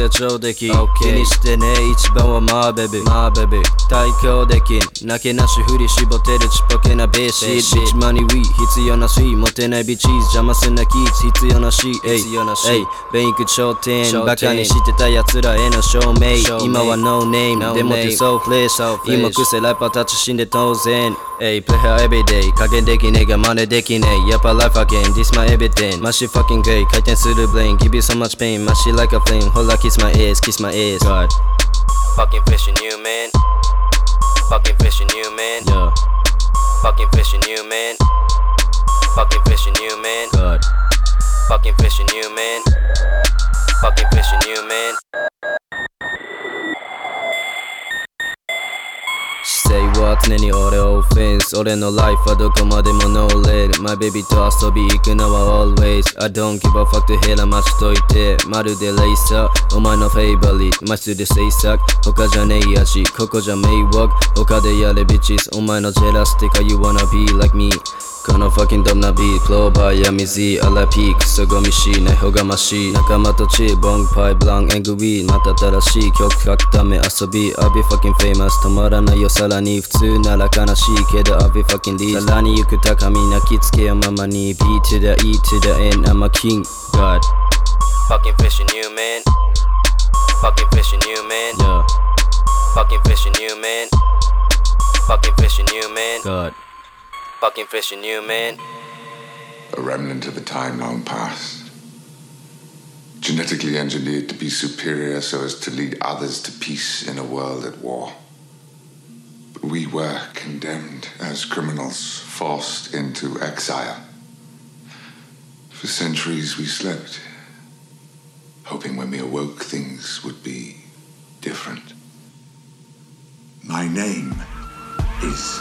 と話すで超でき、気にしてね一番はマーベビ。マーベビ。対抗できんなけなし振り絞ってるちっぽけなベーシー。ビマニウィー。必要なし。モテないビチー。ズ邪魔すんなキーツ必要なし。エイエイベイク頂点。バカにしてた奴らへの証明。今はノーネームでもってソーフレッシュ今癖ラッパーたち死んで当然。エイプレイヤーエビデイ。加減できねえが真似できねえ。やっぱライフアゲン This my everything マシ fucking great 回転するブレイン Give you so much pain マシ like a flame ほら kiss my ears kiss my ears God Fucking fishing you man. Fucking fishing you man. Yeah. Fucking fishing you man. Fucking fishing you man. God. Fucking fishing you man. Fucking fishing you man 姿勢は常に俺をオフェンス俺のライフはどこまでもノーレール My baby と遊び行くのは always. I don't give a fuck とヘラ待ちといてまるでレイサーお前のフェイバリーマスで制作他じゃねえ味ここじゃ迷惑他でやれビチスお前のジェラスティカ You wanna be like me? この fucking どんなビートクローバーや水アラピークそごみしないほがましい仲間とチーボンパイブランエングウィーまた新しい曲書くため遊び I'll be fucking famous. 止まらないよさら普通なら悲しいけど I'll be fucking lead さらに行く高み泣きつけよままに B to the E to the N I'm a king God Fucking fishing you man Fucking fishing you man Yeah Fucking fishing you man Fucking fishing you man God Fucking fishing you man a remnant of a time long past. Genetically engineered to be superior so as to lead others to peace in a world at war. we were condemned as criminals, forced into exile. For centuries we slept, hoping when we awoke things would be different. My name is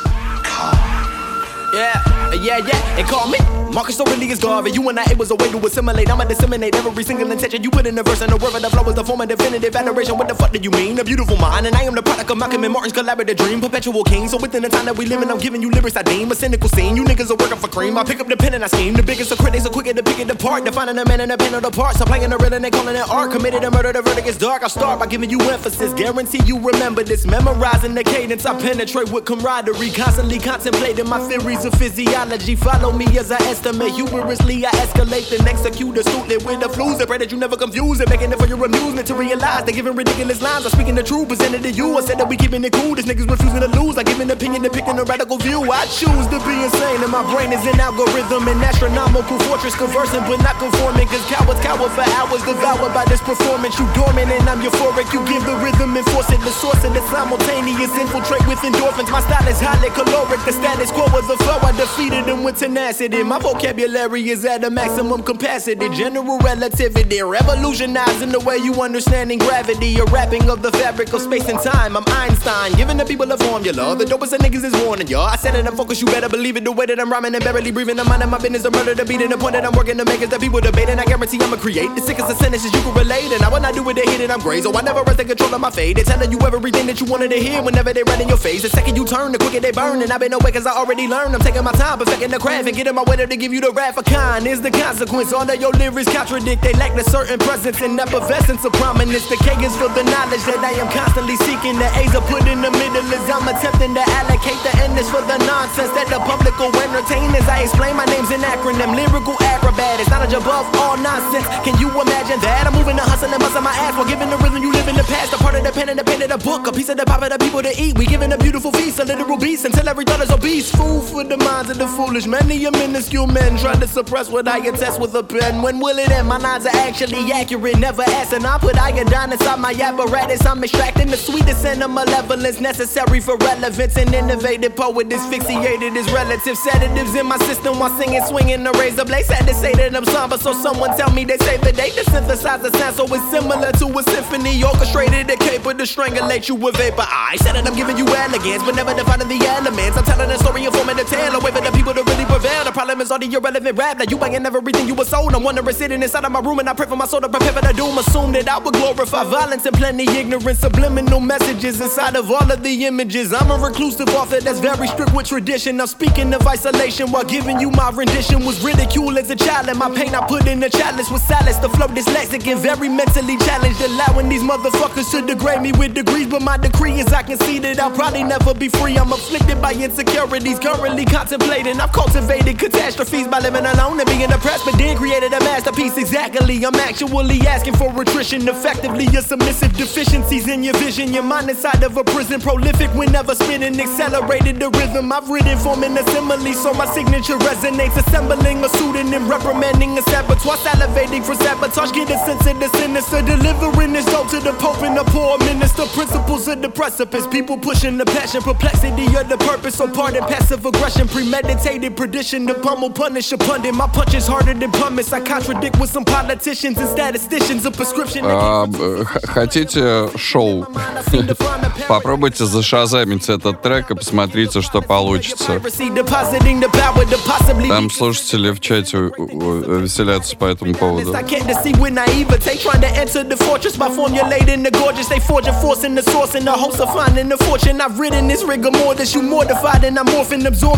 Yeah, yeah, yeah, and call me Marcus Aurelius Garvey. You and I, it was a way to assimilate. I'ma disseminate every single intention you put in the verse and the word of the flow is the form of definitive adoration. What the fuck do you mean? A beautiful mind, and I am the product of Malcolm and Martin's collaborative dream, perpetual king. So within the time that we live in, I'm giving you lyrics I deem a cynical scene. You niggas are working for cream. I pick up the pen and I scheme. The biggest of critics are quicker to pick it apart, defining the man and the pen of the parts. I'm playing the real and they calling it art. Committed a murder, the verdict is dark. I start by giving you emphasis, guarantee you remember this. Memorizing the cadence, I penetrate with camaraderie, constantly contemplating my theories of physiology. Follow me as I estimate humorously. I escalate and execute the astutely with the flus. I pray that you never confuse it, making it for your amusement to realize they're giving ridiculous lines. I'm speaking the truth, presented to you. I said that we keeping it cool. This niggas refusing to lose. I give an opinion, depicting a radical view. I choose to be insane, and my brain is an algorithm, an astronomical fortress, conversing but not conforming. Cause cowards cower for hours, devoured by this performance. You dormant, and I'm euphoric. You give the rhythm and force it. The source of the simultaneous infiltrate with endorphins. My style is highly caloric. The status quo was the flow. I defeated them with tenacity. My vocabulary is at a maximum capacity. General relativity, revolutionizing the way you understanding gravity. A wrapping of the fabric of space and time. I'm Einstein, giving the people a formula. The dopest of niggas is warning y'all. I said it, I'm focused, you better believe it. The way that I'm rhyming and barely breathing, I'm minding my business. The murder, the beating, the point that I'm working to make is that people debating. I guarantee I'ma create the sickest of sentences you can relate. And I will not do it, they hit it, I'm great. So I never rest in control of my fate. They're telling you everything that you wanted to hear whenever they right in your face. The second you turn, the quicker they burn. And I've been away cause I already learned. I'm taking my time, perfecting the craft and getting my way to give you the wrath of kind. Is the consequence. All that your lyrics contradict. They lack the certain presence and effervescence of prominence. The K is for the knowledge that I am constantly seeking. The A's are put in the middle as I'm attempting to allocate the is for the nonsense that the public will entertain as I explain my name's an acronym. Lyrical acrobat. It's knowledge above all nonsense. Can you imagine that? I'm moving the hustle and busting my ass while giving the rhythm you live in the past. A part of the pen and the pen of the book. A piece of the pop of the people to eat. We giving a beautiful feast, a literal beast until every thought is obese. Food for the minds of the foolish. Many a minuscule men trying to suppress what I attest with a pen. When will it end? My lines are actually accurate. Never asking. I put iodine inside my apparatus. I'm extracting the sweetest and the malevolence necessary for relevance. An innovative poet asphyxiated his relative Sedatives in my system while singing, swinging the razor blade. Sad to say that I'm somber, so someone tell me they say the date to synthesize the sound. So it's similar to a symphony orchestrated, capable to strangulate you with vapor. I said that I'm giving you elegance, but never defining the elements. I'm telling a story and a. Away for the people to really prevail. The problem is all the irrelevant rap. Now you banging everything you were sold. I'm wondering sitting inside of my room and I pray for my soul to prepare for the doom. Assume that I would glorify violence and plenty ignorance. Subliminal messages inside of all of the images. I'm a reclusive author that's very strict with tradition. I'm speaking of isolation while giving you my rendition. Was ridiculed as a child, and my pain I put in the chalice with silence. The flow dyslexic and very mentally challenged, allowing these motherfuckers to degrade me with degrees. But my decree is I can see that I'll probably never be free. I'm afflicted by insecurities, currently contemplating. I've cultivated catastrophes by living alone and being depressed, but then created a masterpiece. Exactly, I'm actually asking for attrition. Effectively, your submissive deficiencies in your vision. Your mind inside of a prison, prolific whenever spinning, accelerated the rhythm. I've written forming a simile, so my signature resonates. Assembling a pseudonym, reprimanding a saboteur, salivating for sabotage. Get a sense of the sinister, delivering this dope to the pope and the poor minister. Principles of the precipice, people pushing the passion, perplexity of the purpose. So pardon passive aggression, premeditated perdition. The pummel punish a pundit. My punch is harder than pumice. I contradict with some politicians and statisticians. A prescription. А, б- х- хотите шоу? *laughs* Попробуйте зашазамить этот трек и посмотрите, что получится. Depositing the power to possibly Там слушатели в чате у- у- веселятся по этому поводу. I can't deceive with naivete, trying to enter the fortress by formulating the gorgeous. They forge a force in the source in the hopes of finding the fortune. I've written this rigor more that you mortified, and I'm morphing, absorbing this.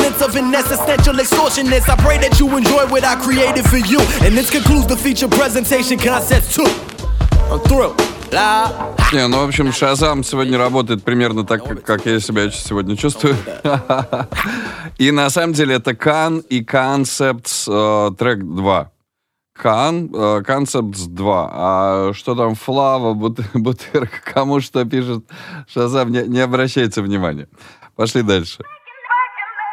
of an existential extortionist. I pray that you enjoy what I created for you. And this concludes the feature presentation concepts too. I'm through. Не, ну, в общем, Шазам сегодня работает примерно так, как, я себя сегодня чувствую. И на самом деле это Кан и Concepts э, трек 2. Кан, э, Concepts 2. А что там Флава, Бут- Бутырка, кому что пишет Шазам, не, не обращайте внимания. Пошли дальше.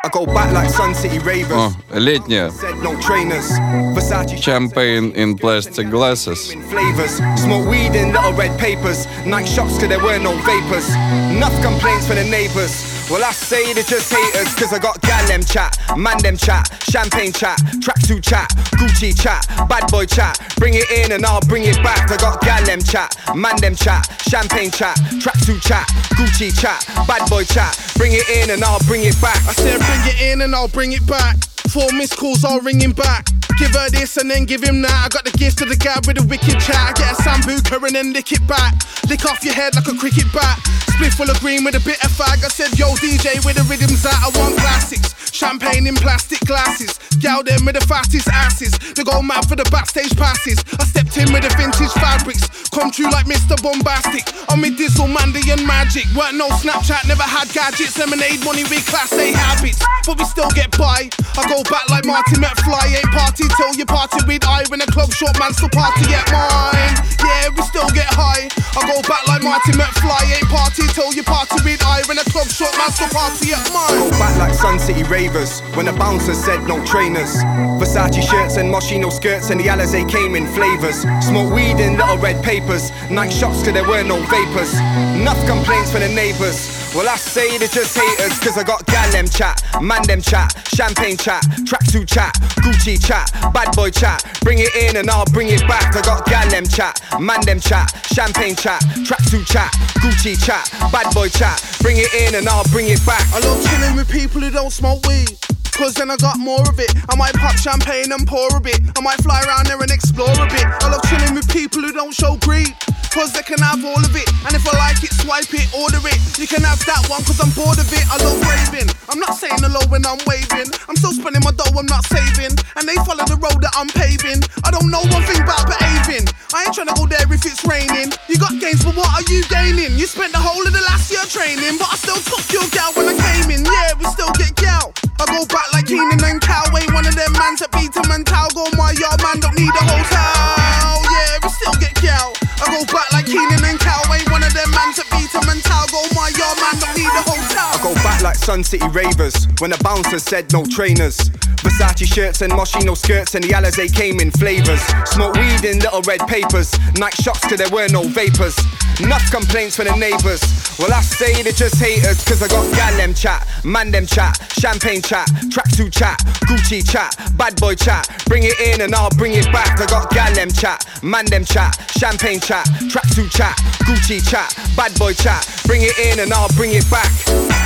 I go back like Sun City Ravers. О, летняя. Said no trainers. Versace Champagne in plastic glasses. flavors. Smoke weed in little red papers. Night shots cause there were no vapors. Enough complaints from the neighbors. Well, I say they're just haters, cause I got gal them chat, man them chat, champagne chat, tracksuit chat, Gucci chat, bad boy chat. Bring it in and I'll bring it back. I got gal them chat, man them chat, champagne chat, tracksuit chat, Gucci chat, bad boy chat. Bring it in and I'll bring it back. I said bring it in and I'll bring it back. Four missed calls, I'll ring him back. Give her this and then give him that. I got the gift to the guy with the wicked chat. I get a sambuca and then lick it back. Lick off your head like a cricket bat. Split full of green with a bit of fag. I said, yo, DJ, where the rhythms at? I want classics. Champagne in plastic glasses. Gal them with the fastest asses. They go mad for the backstage passes. I stepped in with the vintage fabrics. Come true like Mr. Boombastic. I'm with Dizzle, Mandy and Magic. Weren't no Snapchat, never had gadgets. Lemonade money with class A habits. But we still get by. I go back like Marty McFly. Ain't party till you party with I. When a club short man still party at mine. Yeah, we still get high. I go back like Marty McFly. Ain't party till you party with I. When a club short man still party at mine. Go back like Sun City Ravers when the bouncer said no trainers. Versace shirts and Moschino skirts and the Alizé came in flavors. Smoke weed in little red papers. Night shots cause there were no vapors. Enough complaints from the neighbors. Well, I say they're just haters cause I got gal them chat, man them chat, champagne chat, tracksuit chat, Gucci chat, bad boy chat. Bring it in and I'll bring it back. I got gal them chat, man them chat, champagne chat, tracksuit chat, Gucci chat, bad boy chat. Bring it in and I'll bring it back. I love chilling with people who don't smoke weed. Cause then I got more of it. I might pop champagne and pour a bit. I might fly around there and explore a bit. I love chilling with people who don't show greed. Cause they can have all of it. And if I like it, swipe it, order it. You can have that one cause I'm bored of it. I love raving. I'm not saying hello when I'm waving. I'm still spending my dough, I'm not saving. And they follow the road that I'm paving. I don't know one thing about behaving. I ain't trying to go there if it's raining. You got gains, but what are you gaining? You spent the whole of the last year training, but I still took your gal when I came in. Yeah, we still get gal. I go back like Keenan and. Ain't one of them mans that beat them and towel. Go my yard, man, don't need a hotel. Yeah, we still get gal. I go back like Keenan and. Ain't one of them mans that beat them and towel. Go my yard, man, don't need a hotel. I go like Sun City Ravers when the bouncer said no trainers. Versace shirts and Moschino skirts and the Alizé came in flavors. Smoke weed in little red papers. Night shots cause there were no vapors. Enough complaints from the neighbors. Well, I say they're just haters cause I got gal them chat, man them chat, champagne chat, tracksuit chat, Gucci chat, bad boy chat. Bring it in and I'll bring it back. I got gal them chat, man them chat, champagne chat, tracksuit chat, Gucci chat, bad boy chat. Bring it in and I'll bring it back.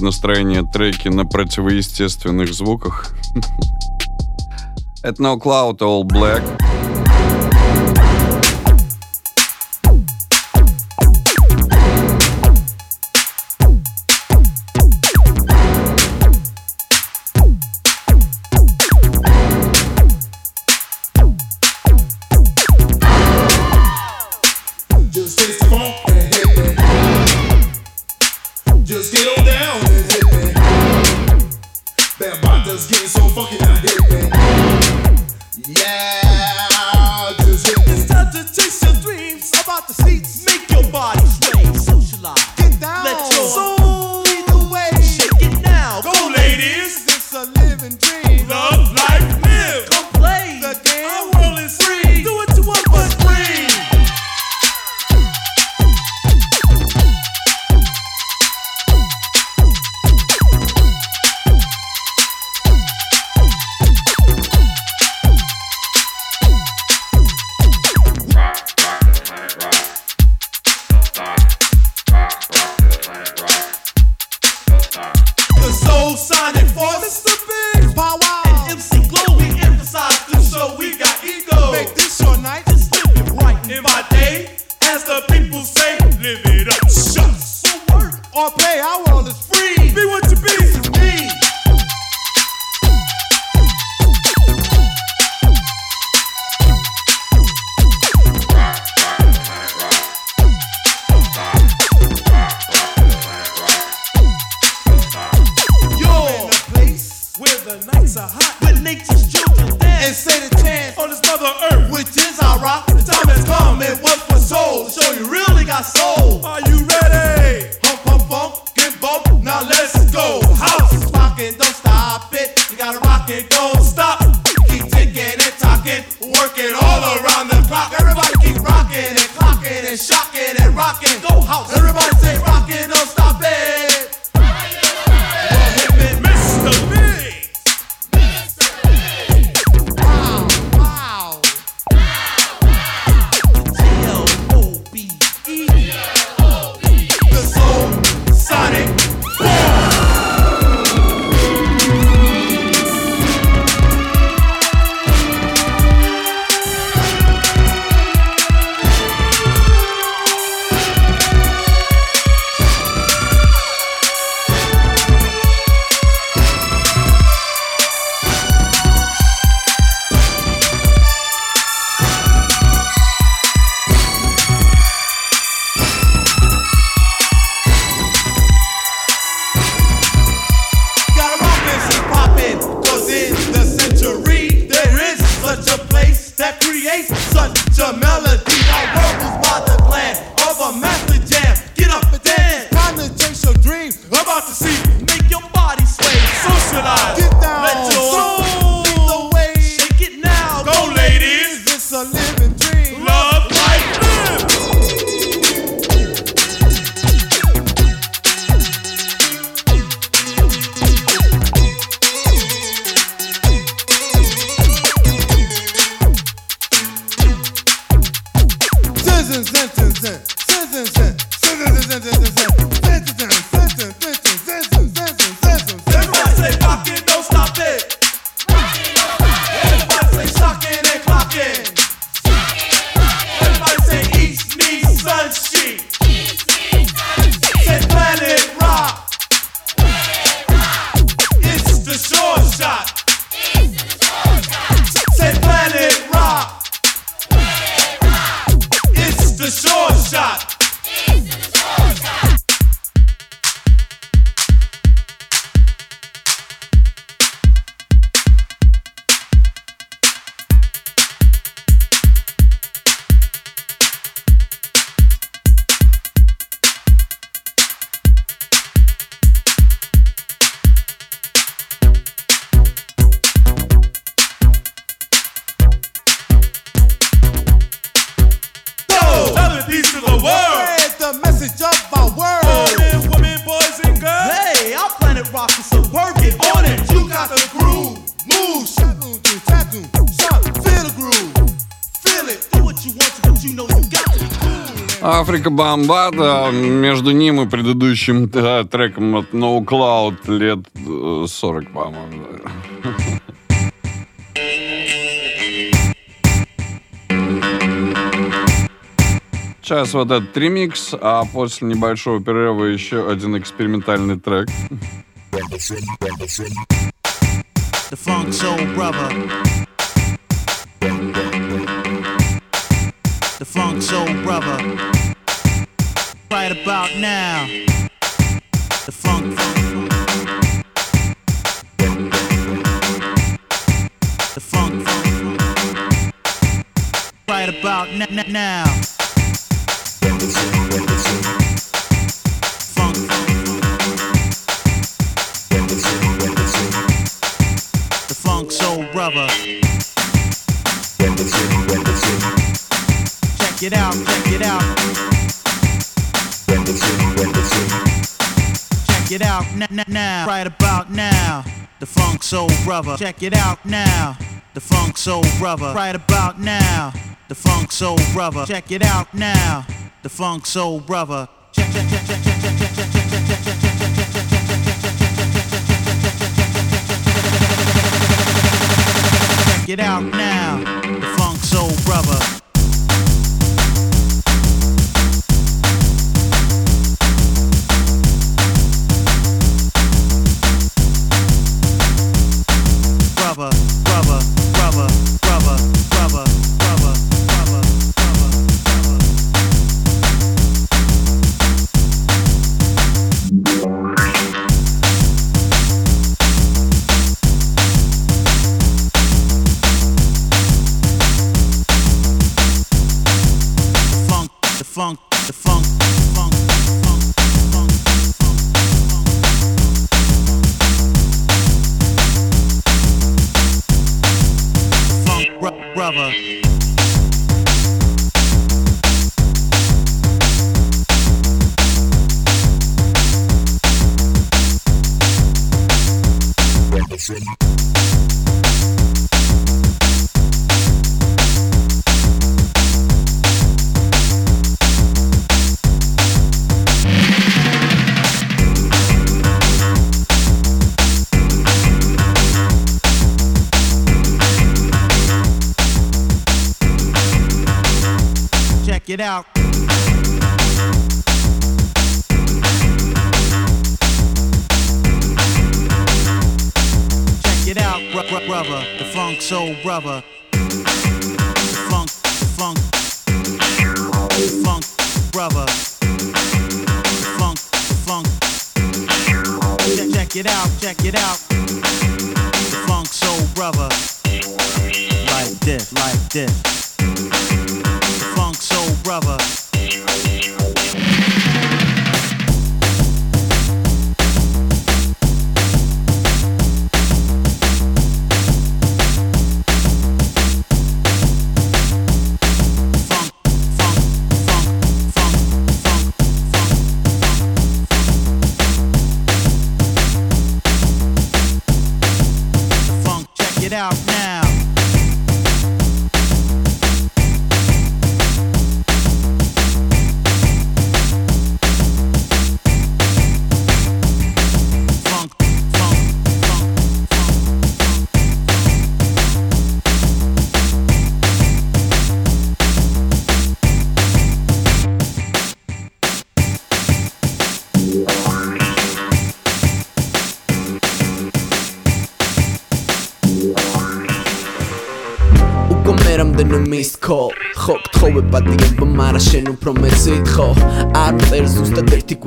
Настроение треки на противоестественных звуках. *laughs* Это No Cloud All Black. Go house. Everybody say Ламбада, между ним и предыдущим да, треком от No Cloud лет э, 40, по-моему. Сейчас вот этот ремикс, а после небольшого перерыва еще один экспериментальный трек. The Funk Soul Brother. Right about now. The Funk. The Funk. Right about n- n- now. Funk. The Brother. Check it out, check it out. Check now. Right about now. The Funk Soul Brother. Check it out now. The Funk Soul Brother. Right about now. The Funk Soul Brother. Check it out now. The Funk Soul Brother. Check, check, check, check, check, check, check, check, check, check, check, check, check, check, check, Check it out now, the Funk Soul soul brother. Funk, funk. Funk, brother. Funk, funk. Check, check it out, check it out. Funk soul brother. Like this, like this.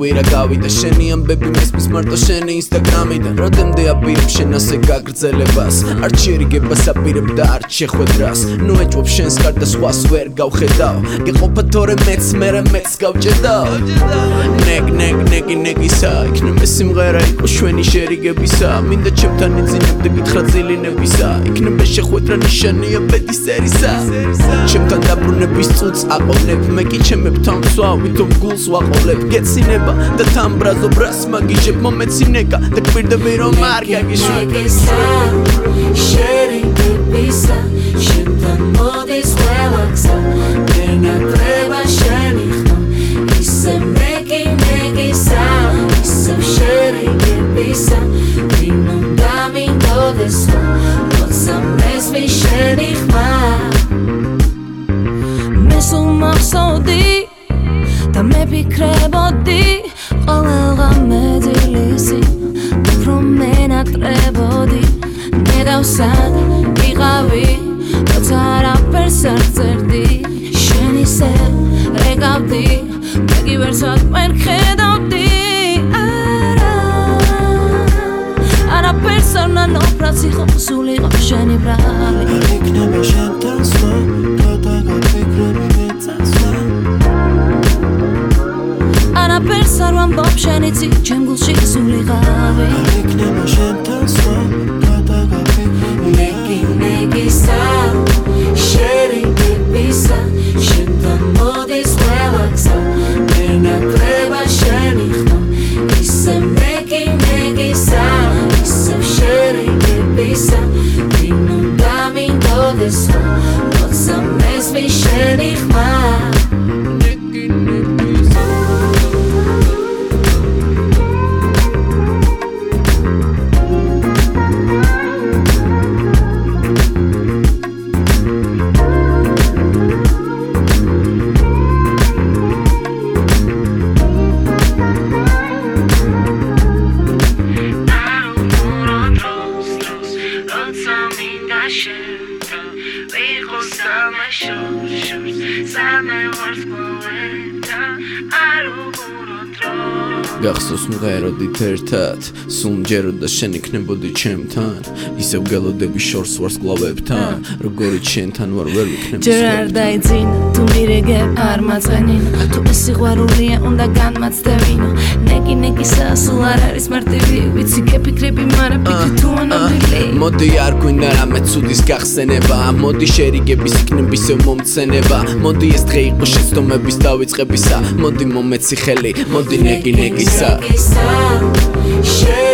კვირა გავიდა შენი ამბები მესმის მარტო შენი ინსტაგრამიდან როდემდე აპირებ შენ ასე გაგრძელებას არ ჩერიგებას აპირებ და არ შეხვედრას. ნუ ეჭვობ შენს კარ და სხვას ვერ გავხედავ. გეყოფა თორე მეც მერე მეც გავჭედავ. ნეგ ნეგ ნეგი ნეგისა იქნება სიმღერა იყო შვენი შერიგებისა. მინდა ჩემთან იძინებდე გითხრა ძილინებისა იქნება შეხვედრა ნიშანია ბედის წერისა ჩემთან დაბრუნების წუთს აყოლებ მე კი ჩემებთან ვსვავ ვითომ გულს ვაყოლებ. გეცინება და თან ბრაზობრას მაგიჟებ მომეცინეკა და კვირდები რომ არ გაგიშვებ შერიგებისა შენთან მოდის ყველაქსა ვერ ნატრება შენი იქნებოდი ჩემთან ისევ გელოდები შორს ვარსკვლავებთან როგორი ჩემთან ვარ ვერ ვიქნები ჯერ არ დაიძინა თუ მირეგე არ მაწყენინა თუ ეს სიყვარულია უნდა განმაცდევინო ნეგი ნეგისა სულ არ არის მარტივი ვიცი გეფიქრები მარა ფიქრი თუ ანაბილი მოდი არ გვინდა რამე ცუდის გახსენება მოდი შერიგების იქნების მომცენება მოდი ეს დღე იყო შეცდომების დავიწყებისა მოდი მომეცი ხელი მოდი ნეგი ნეგისა შერი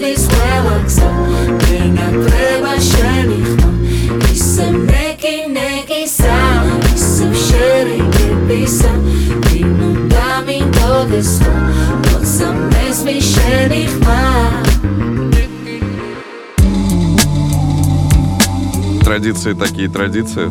Христа, Бог за несмішених мав. Традиции такие традиции.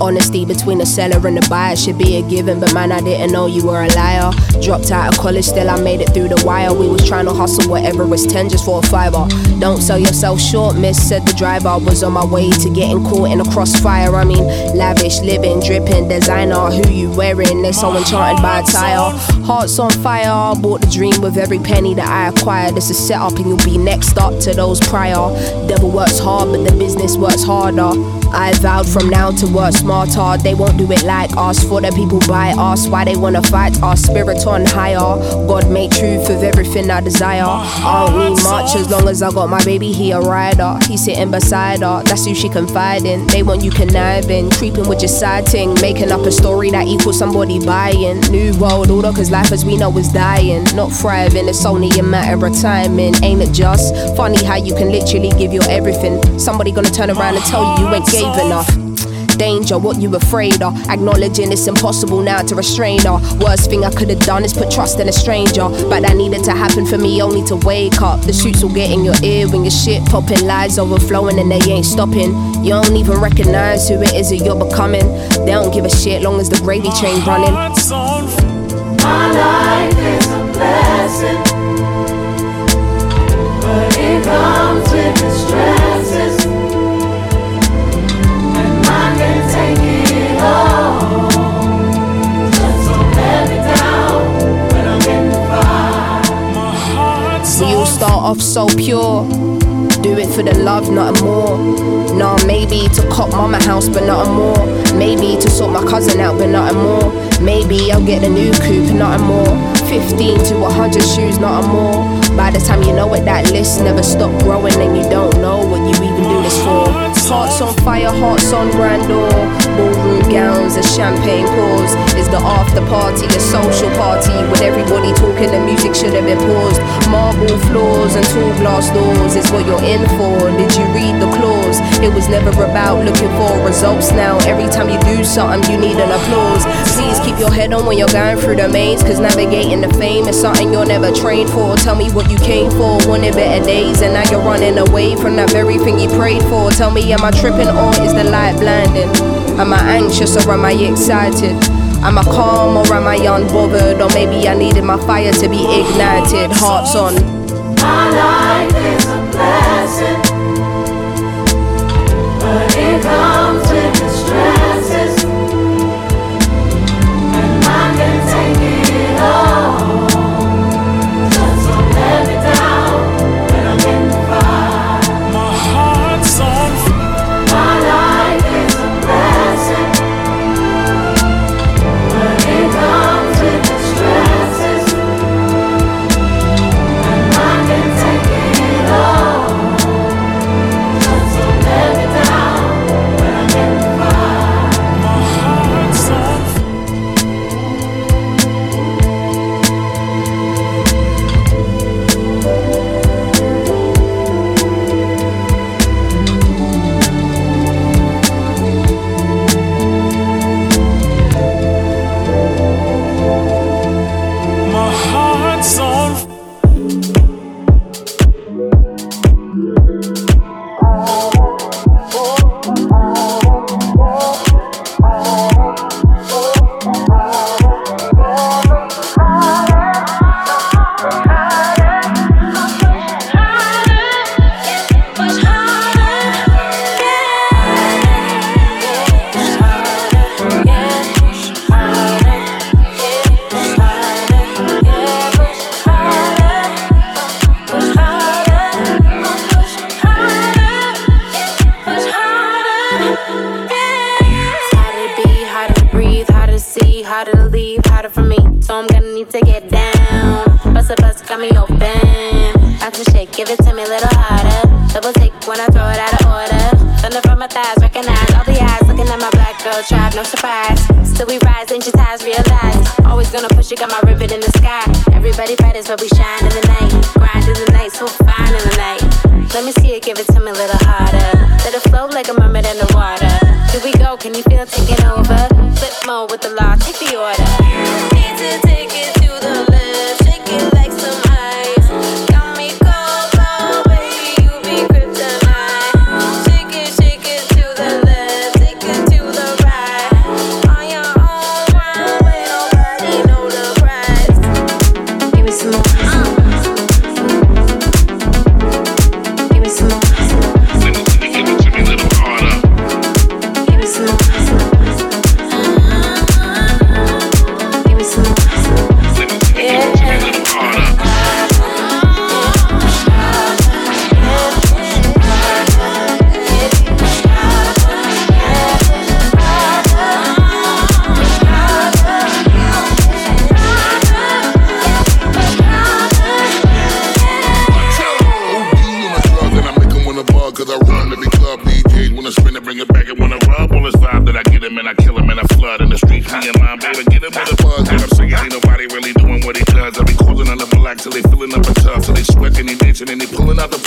Honesty between the seller and the buyer should be a given, but man, I didn't know you were a liar. Dropped out of college, still I made it through the wire. We was trying to hustle whatever was 10 just for a fiver. Don't sell yourself short, miss, said the driver. Was on my way to getting caught in a crossfire. I mean, lavish, living, dripping, designer. Who you wearing? They so enchanted by attire. Hearts on fire, bought the dream with every penny that I acquired. This is set up, and you'll be next up to those prior. Devil works hard, but the business works harder. I vowed from now to work smarter. They won't do it like us. For the people by us, why they wanna fight us? Spirit on higher. God made truth of everything I desire. I don't need much as long as I got my baby here, a rider. He's sitting beside her. That's who she confide in. They want you conniving, creeping with your side ting, making up a story that equals somebody buying. New world order, cause life as we know is dying, not thriving. It's only a matter of timing, ain't it just funny how you can literally give your everything? Somebody gonna turn around and tell you you ain't Danger, what you afraid of? Acknowledging it's impossible now to restrain her. Worst thing I could have done is put trust in a stranger. But that needed to happen for me only to wake up. The shoots will get in your ear when your shit popping, lies overflowing and they ain't stopping. You don't even recognize who it is that you're becoming. They don't give a shit long as the gravy train running. My life is a blessing, but it comes with its stresses, off so pure. Do it for the love, nothing more. Nah, maybe to cop mama house, but nothing more. Maybe to sort my cousin out, but nothing more. Maybe I'll get a new coupe, nothing more. 15 to 100 shoes, nothing more. By the time you know it, that list never stop growing, and you don't know what you even do this for. Hearts on fire, hearts on grandeur. Ballroom gowns and champagne pours. Is the after party a social party with everybody talking? The music should have been paused. Marble floors and tall glass doors is what you're in for. Did you read the clause? It was never about looking for results now. Every time you do something, you need an applause. Please keep your head on when you're going through the maze, cause navigating the fame is something you're never trained for. Tell me what you came for, wanted better days, and now you're running away from that very thing you prayed for. Tell me, am I tripping or is the light blinding? Am I anxious or am I excited? Am I calm or am I unbothered? Or maybe I needed my fire to be ignited. Hearts on. My life is a blessing, Always gonna push it, got my ribbon in the sky. Everybody fighters, but we shine in the night. Grind in the night, so fine in the night. Let me see it, give it to me a little harder. Let it flow like a mermaid in the water. Here we go, can you feel it taking over? Flip mode with the law, take the order.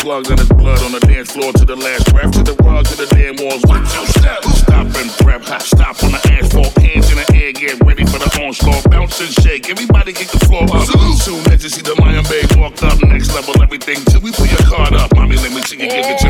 Plugs, and it's blood on the dance floor to the last breath, to the rug, to the damn walls. Watch your step, stop and prep, stop on the asphalt, hands in the air, get ready for the onslaught, bounce and shake. Everybody get the floor up. Soon as you see the Lion Bay walk up, next level everything till we put your card up. Mommy, let me see you give it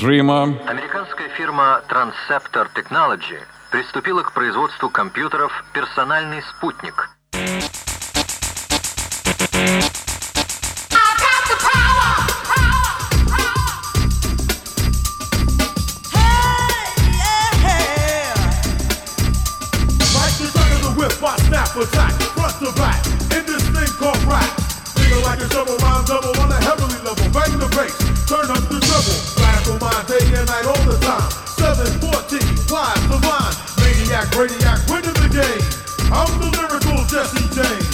Dreamer. Американская фирма Transceptor Technology приступила к производству компьютеров «Персональный спутник». What's? Brainiac, winning the game. I'm the lyrical Jesse James.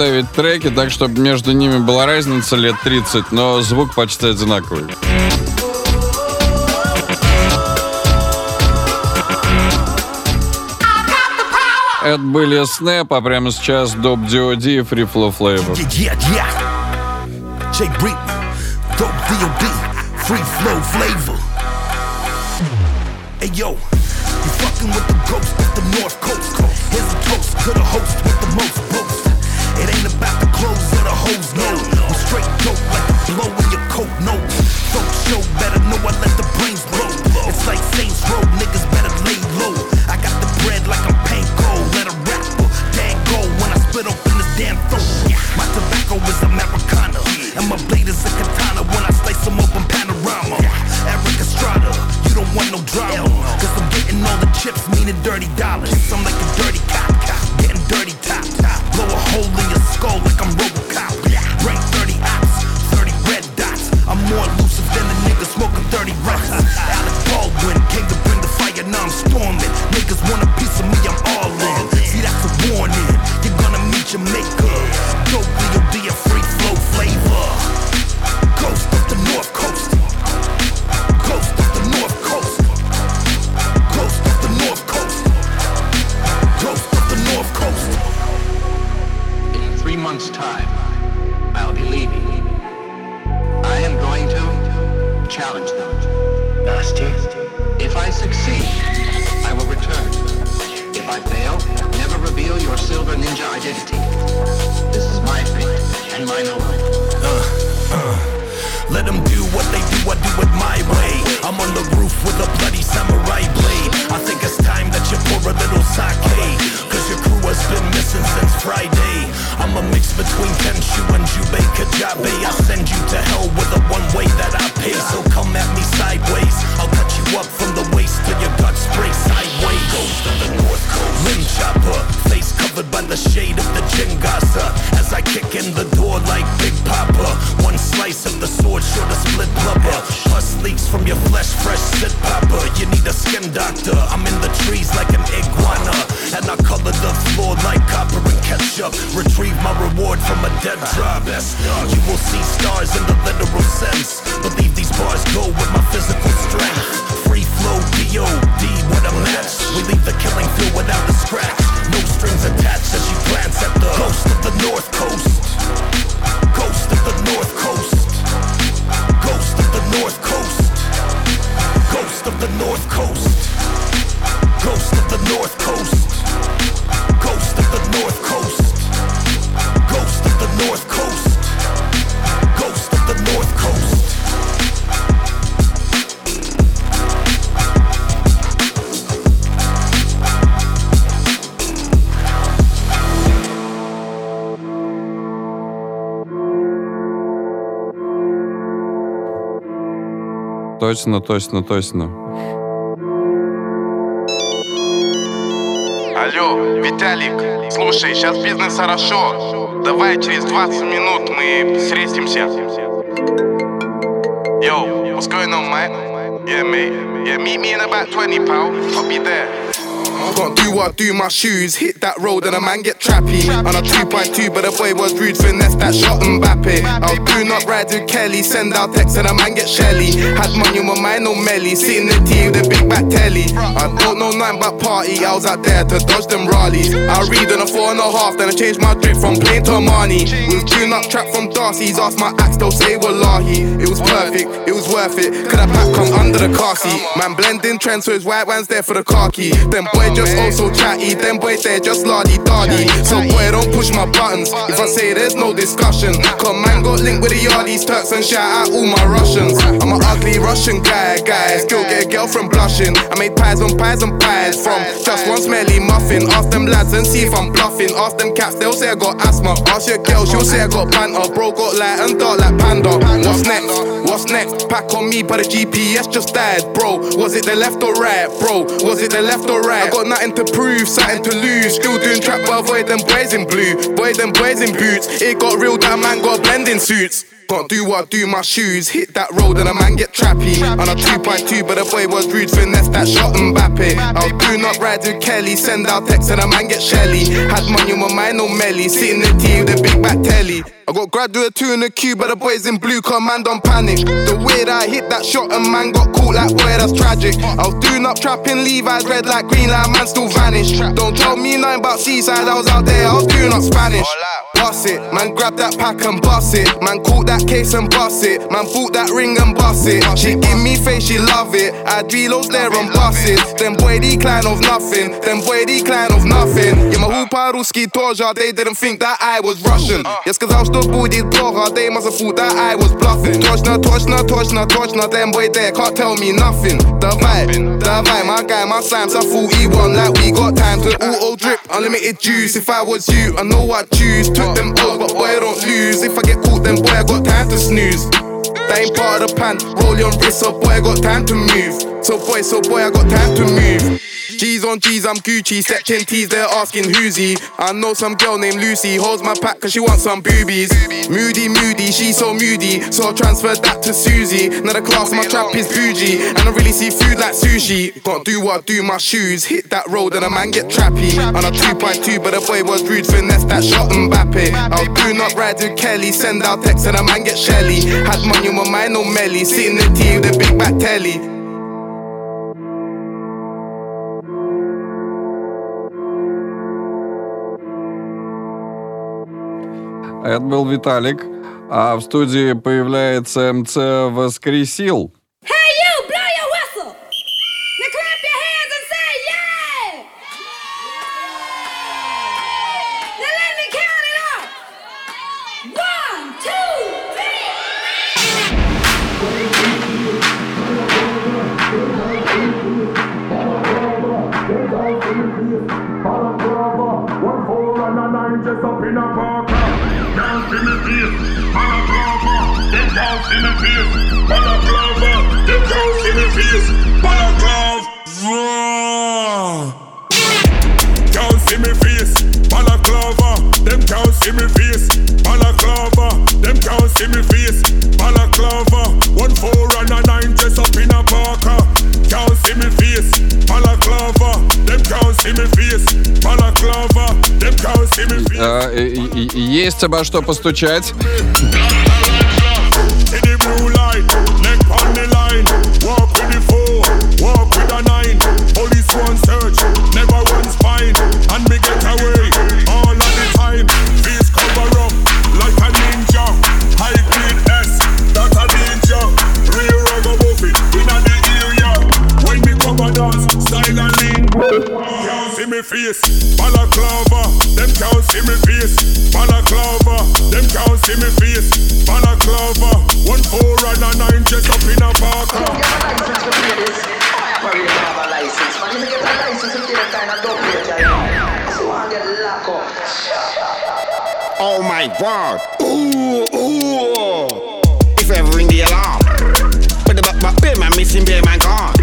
ставить треки так, чтобы между ними была разница лет 30, но звук почти одинаковый. Это были Snap, а прямо сейчас Доп D.O.D. и Free Flow Flavor. Yeah, yeah, yeah. Jake Breed, Dope D.O.D., Free Flow Flavor. Hey, yo, you fucking with the ghost, it's the North Coast. Here's a toast to the host. Точно, точно, точно. Алло, Виталик, слушай, сейчас бизнес хорошо. Давай через 20 минут мы встретимся. Yo, what's going on, man? Yeah, mate. Yeah, meet me in about 20 pounds. I'll be there. Don't do what I do, my shoes. That road and a man get trappy. On a 2.2, but the boy was rude, finesse that shot Mbappe. I was oh, doing up ride with Kelly, send out text and a man get Shelly. Had money on my mind, no melly, sitting the tea with a big back telly. I don't know nothing about party, I was out there to dodge them rallies. I read on a four and a half, then I changed my drip from plain to Armani. Was doing up trap from Darcy's, asked my axe, they'll say Wallahi. It was perfect, it was worth it. Could have pack come under the car seat. Man blending trends, so his white one's there for the car key. Them boy just oh also chatty, them boy there just lardy dardy. So boy, don't push my buttons. If I say there's no discussion, come man got linked with the yardies, Turks and shout out all my Russians. I'm an ugly Russian guy, guy. Still get a girl from blushing. I made pies on pies and pies from just one smelly muffin. Ask them lads and see if I'm bluffing. Ask them cats, they'll say I got asthma. Ask your girl, she'll say I got banter. Bro got light and dark like panda. What's next? What's next? Pack on me, but the GPS just died, bro. Was it the left or right, bro? Was it the left or right? I got nothing to prove, something to lose. Still doing trap, but avoid them boys in blue. Boy, them boys in boots. It got real, that man got blending suits. Can't do what I do, my shoes hit that road and a man get trappy. On a 2.2, but the boy was rude, finesse that shot Mbappe. I was doing up ride with Kelly, send out text and a man get Shelly. Had money on my mind, no melly, sitting in the tea with a big back telly. I got graduate two in the queue, but the boys in blue, cause man don't panic. The way that I hit that shot and man got caught like boy, that's tragic. I was doing up trapping Levi's, red like green, like man still vanished. Don't tell me nothing about seaside, I was out there, I was doing up Spanish. Bust it, man grab that pack and bust it. Man caught that case and bust it. Man bought that ring and bust it. She give me face, she love it. I reloads there and bust it. Them boy decline of nothing. Them boy decline of nothing. Yeah, my hoopa ruski toja, they didn't think that I was Russian. Yes, cause I was the boy, these blogger, they must have thought that I was bluffing. Toshna, toshna, toshna, toshna, them boy there can't tell me nothing. The vibe, the vibe, my guy, my slimes are 41 like we got time to auto drip, unlimited juice. If I was you, I know I'd choose. Took them O's, but boy, I don't lose. If I get caught, then boy, I got time to snooze. That ain't part of the plan. Roll your wrist, so boy, I got time to move. So boy, so boy, I got time to move. G's on G's, I'm Gucci. Section T's, they're asking who's he. I know some girl named Lucy. Holds my pack cause she wants some boobies. Moody, moody, she's so moody. So I transferred that to Susie. Now the class, my trap is bougie. And I really see food like sushi. Can't do what I do, my shoes. Hit that road and a man get trappy. On a 2.2, but the boy was rude, finesse that shot Mbappe. I was doing up ride with Kelly. Send out text and a man get Shelly. Had money on my mind, no melly. Sitting in the tea with a big back telly. Это был Виталик. А в студии появляется МЦ Воскресил. Balaclava, them can't see me face. Balaclava, can't see me face. Balaclava, them can't see me face. Balaclava, them can't see me face. Balaclava, one four and a nine dress up in a parker. Can't see me face. Balaclava, them can't see me face. Balaclava, them can't see me face. А, и- и- и- есть обо что постучать. *laughs* The light, neck on the line. Walk with the four, walk with a nine. Police one search, never one spine. And me get away me face, balaclava. Them can't see me face, balaclava. Them can't see me face, balaclava. One four and a nine just up in a parker. Oh my god. Ooh, ooh. If ever ring the alarm. But the back back bear man missing bear man gone.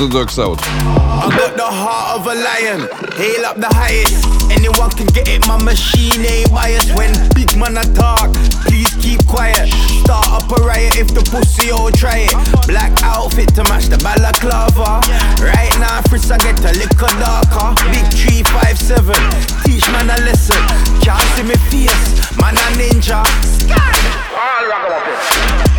Who Let the Dogs Out. I got the heart of a lion, hail up the highest. Anyone can get it, my machine ain't biased. When big man a talk, please keep quiet. Start up a riot if the pussy all try it. Black outfit to match the balaclava. Right now, Fritz, I get a little darker. Big 357, teach man a lesson. Can't see me face, man a ninja. All ragamuffin.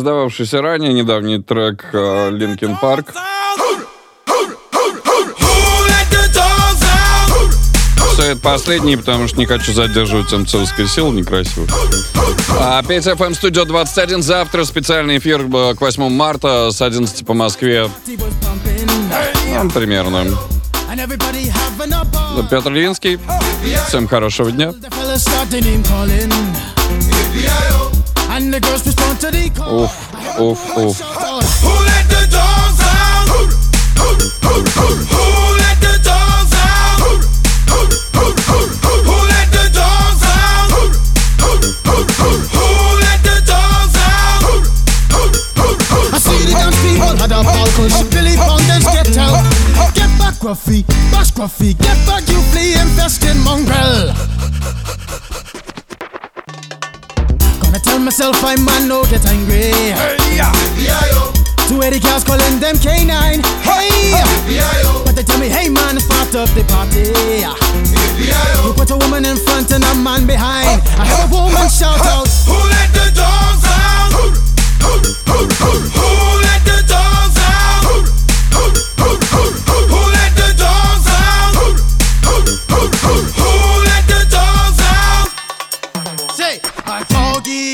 Издававшийся ранее недавний трек э, Park. Все это последний, потому что не хочу задерживать МЦовское силу, некрасиво. А 5 FM Studio 21. Завтра специальный эфир э, к 8 марта с 11 по Москве. Ну, примерно. Ну, Петр Линский. Всем хорошего дня. And the girls respond to the call. Oof, oof, oof. Who let the dogs out? Who, who, who, who, who let the dogs out? Who, who, who, who, who, who let the dogs out? Who, who, who, who, who let the dogs out? Who, who, who, who, I see the dance people had a balcony. She Billy Fountains get out. Get back, Ruffy. Bash, Ruffy. Get back, you flea infested mongrel. Tell myself I'm man, no get angry. Hey, yeah. Two Eddie girls calling them K9. Hey, but they tell me, hey man, it's part of the party. You put a woman in front and a man behind. I heard a woman shout out, Who let the dogs out? Who let the dogs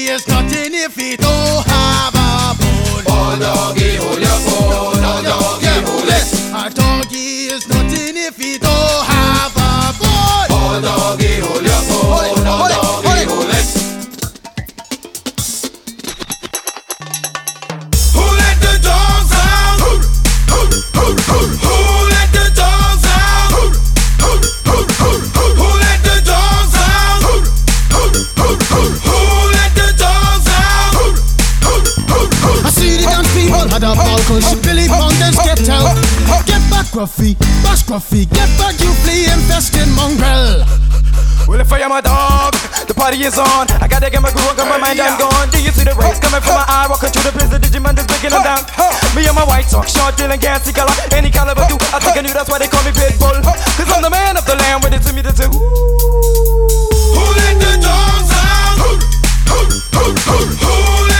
there's nothing if it don't have a bone. Oh, doggy, hold your bone. Oh, doggy, yeah. hold it. A doggy is nothing if it don't have a bone. Oh, doggy, hold Billy Fountains get out. Get back, Gruffy, bash Gruffy, get back, you flea infested mongrel. Well, if I am a dog, the party is on. I gotta get my groove on, cause my mind I'm gone. Do you see the rays coming from my eye? Walking through the prison, Digimon is breaking them down. Me and my white sock, short, dealing, can't see color. Any caliber do. I think I knew that's why they call me Pitbull. Cause I'm the man of the land, with it to me to do. Who let the dogs out? Who, who, who, who, who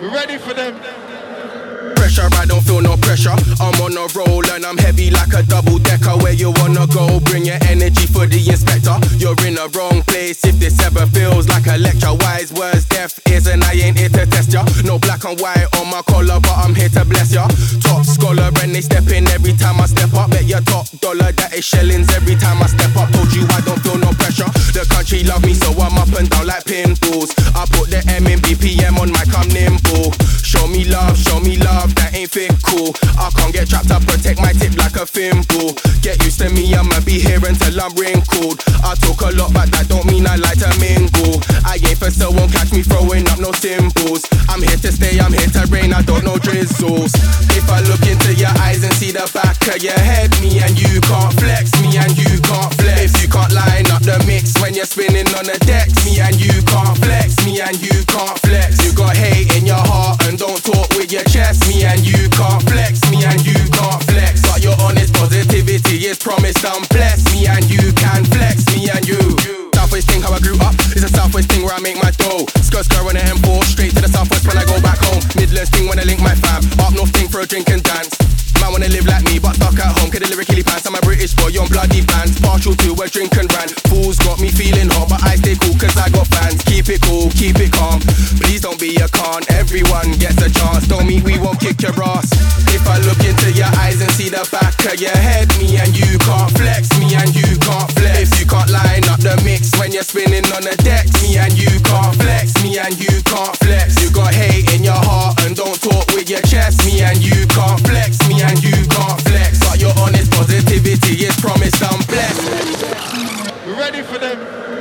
We're ready for them? Pressure, I don't feel no pressure. I'm on a roll and I'm heavy like a double decker. Where you wanna go? Bring your energy for the inspector. You're in the wrong place if this ever feels like a lecture. Wise words, deaf ears, and I ain't here to test ya. No black and white on my collar, but I'm here to bless ya. Top scholar, and they step in every time I step up. Bet your top dollar that is shillings every time I step up. Told you I don't feel no pressure. The country love me, so I'm up and down like pinballs. I put the M in BPM on my come nimble. Show me love, show me love, that ain't fit cool. I can't get trapped, I protect my tip like a thimble. Get used to me, I'ma be here until I'm wrinkled. I talk a lot, but that don't mean I like to mingle. I ain't for so won't catch me throwing up no symbols. I'm here to stay, I'm here to rain, I don't know drizzles. If I look into your eyes and see the back of your head, me and you can't flex, me and you can't flex. If you can't line up the mix when you're spinning on the decks, me and you can't flex, me and you can't flex. You got hate in your heart and don't talk with your chest, me and you can't flex, me and you can't flex. But your honest positivity is promised I'm blessed, me and you can flex, me and you. Southwest thing how I grew up, it's a Southwest thing where I make my dough. Skirt skirt on the M4, straight to the Southwest when I go back home. Midlands thing when I link my fam, up north thing for a drink and dance. Man wanna live like me, but stuck at home, cause the lyrically pants. I'm a British boy on bloody pants. Partial to a drink and rant. Fools got me feeling hot, but I stay cool cause I got fans. Keep it cool, keep it calm. Please don't be a con, everyone gets a chance. Don't mean we won't kick your ass. If I look into your eyes and see the back of your head, me and you can't flex, me and you can't flex. If you can't line up the mix when you're spinning on the decks, me and you can't flex, me and you can't flex. You got hate in your heart and don't talk with your chest, me and you can't flex, me and you can't flex. But your honest positivity is promised I'm blessed. Ready for them?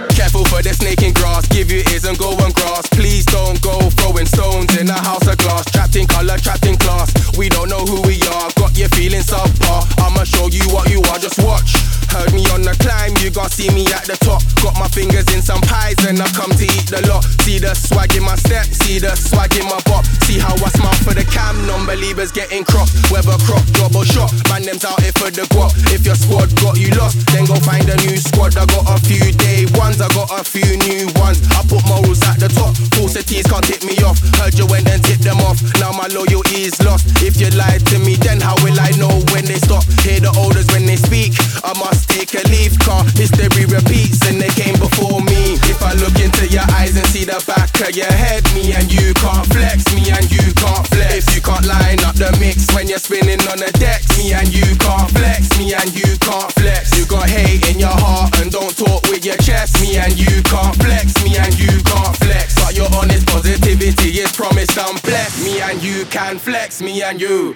Careful for the snake in grass, give you ears and go on grass. Please don't go throwing stones in a house of glass. Trapped in color, trapped in class. We don't know who we are, got you feeling subpar. Show you what you are, just watch. Heard me on the climb, you gon' see me at the top. Got my fingers in some pies and I come to eat the lot. See the swag in my step, see the swag in my bop. See how I smile for the cam, non-believers getting cropped. Whether crop, job or shot, man them's out here for the guap. If your squad got you lost, then go find a new squad. I got a few day ones, I got a few new ones. I put morals at the top, falsities can't tip me off. Heard you went and tip them off, now my loyalty is lost. If you lied to me, then how will I know when they stop? Hear the elders when they speak, I must take a leave, car history repeats and they came before me. If I look into your eyes and see the back of your head, me and you can't flex, me and you can't flex. If you can't line up the mix when you're spinning on the decks, me and you can't flex, me and you can't flex. You got hate in your heart and don't talk with your chest, me and you can't flex, me and you can't flex. But your honest positivity is promised I'm blessed, me and you can flex, me and you.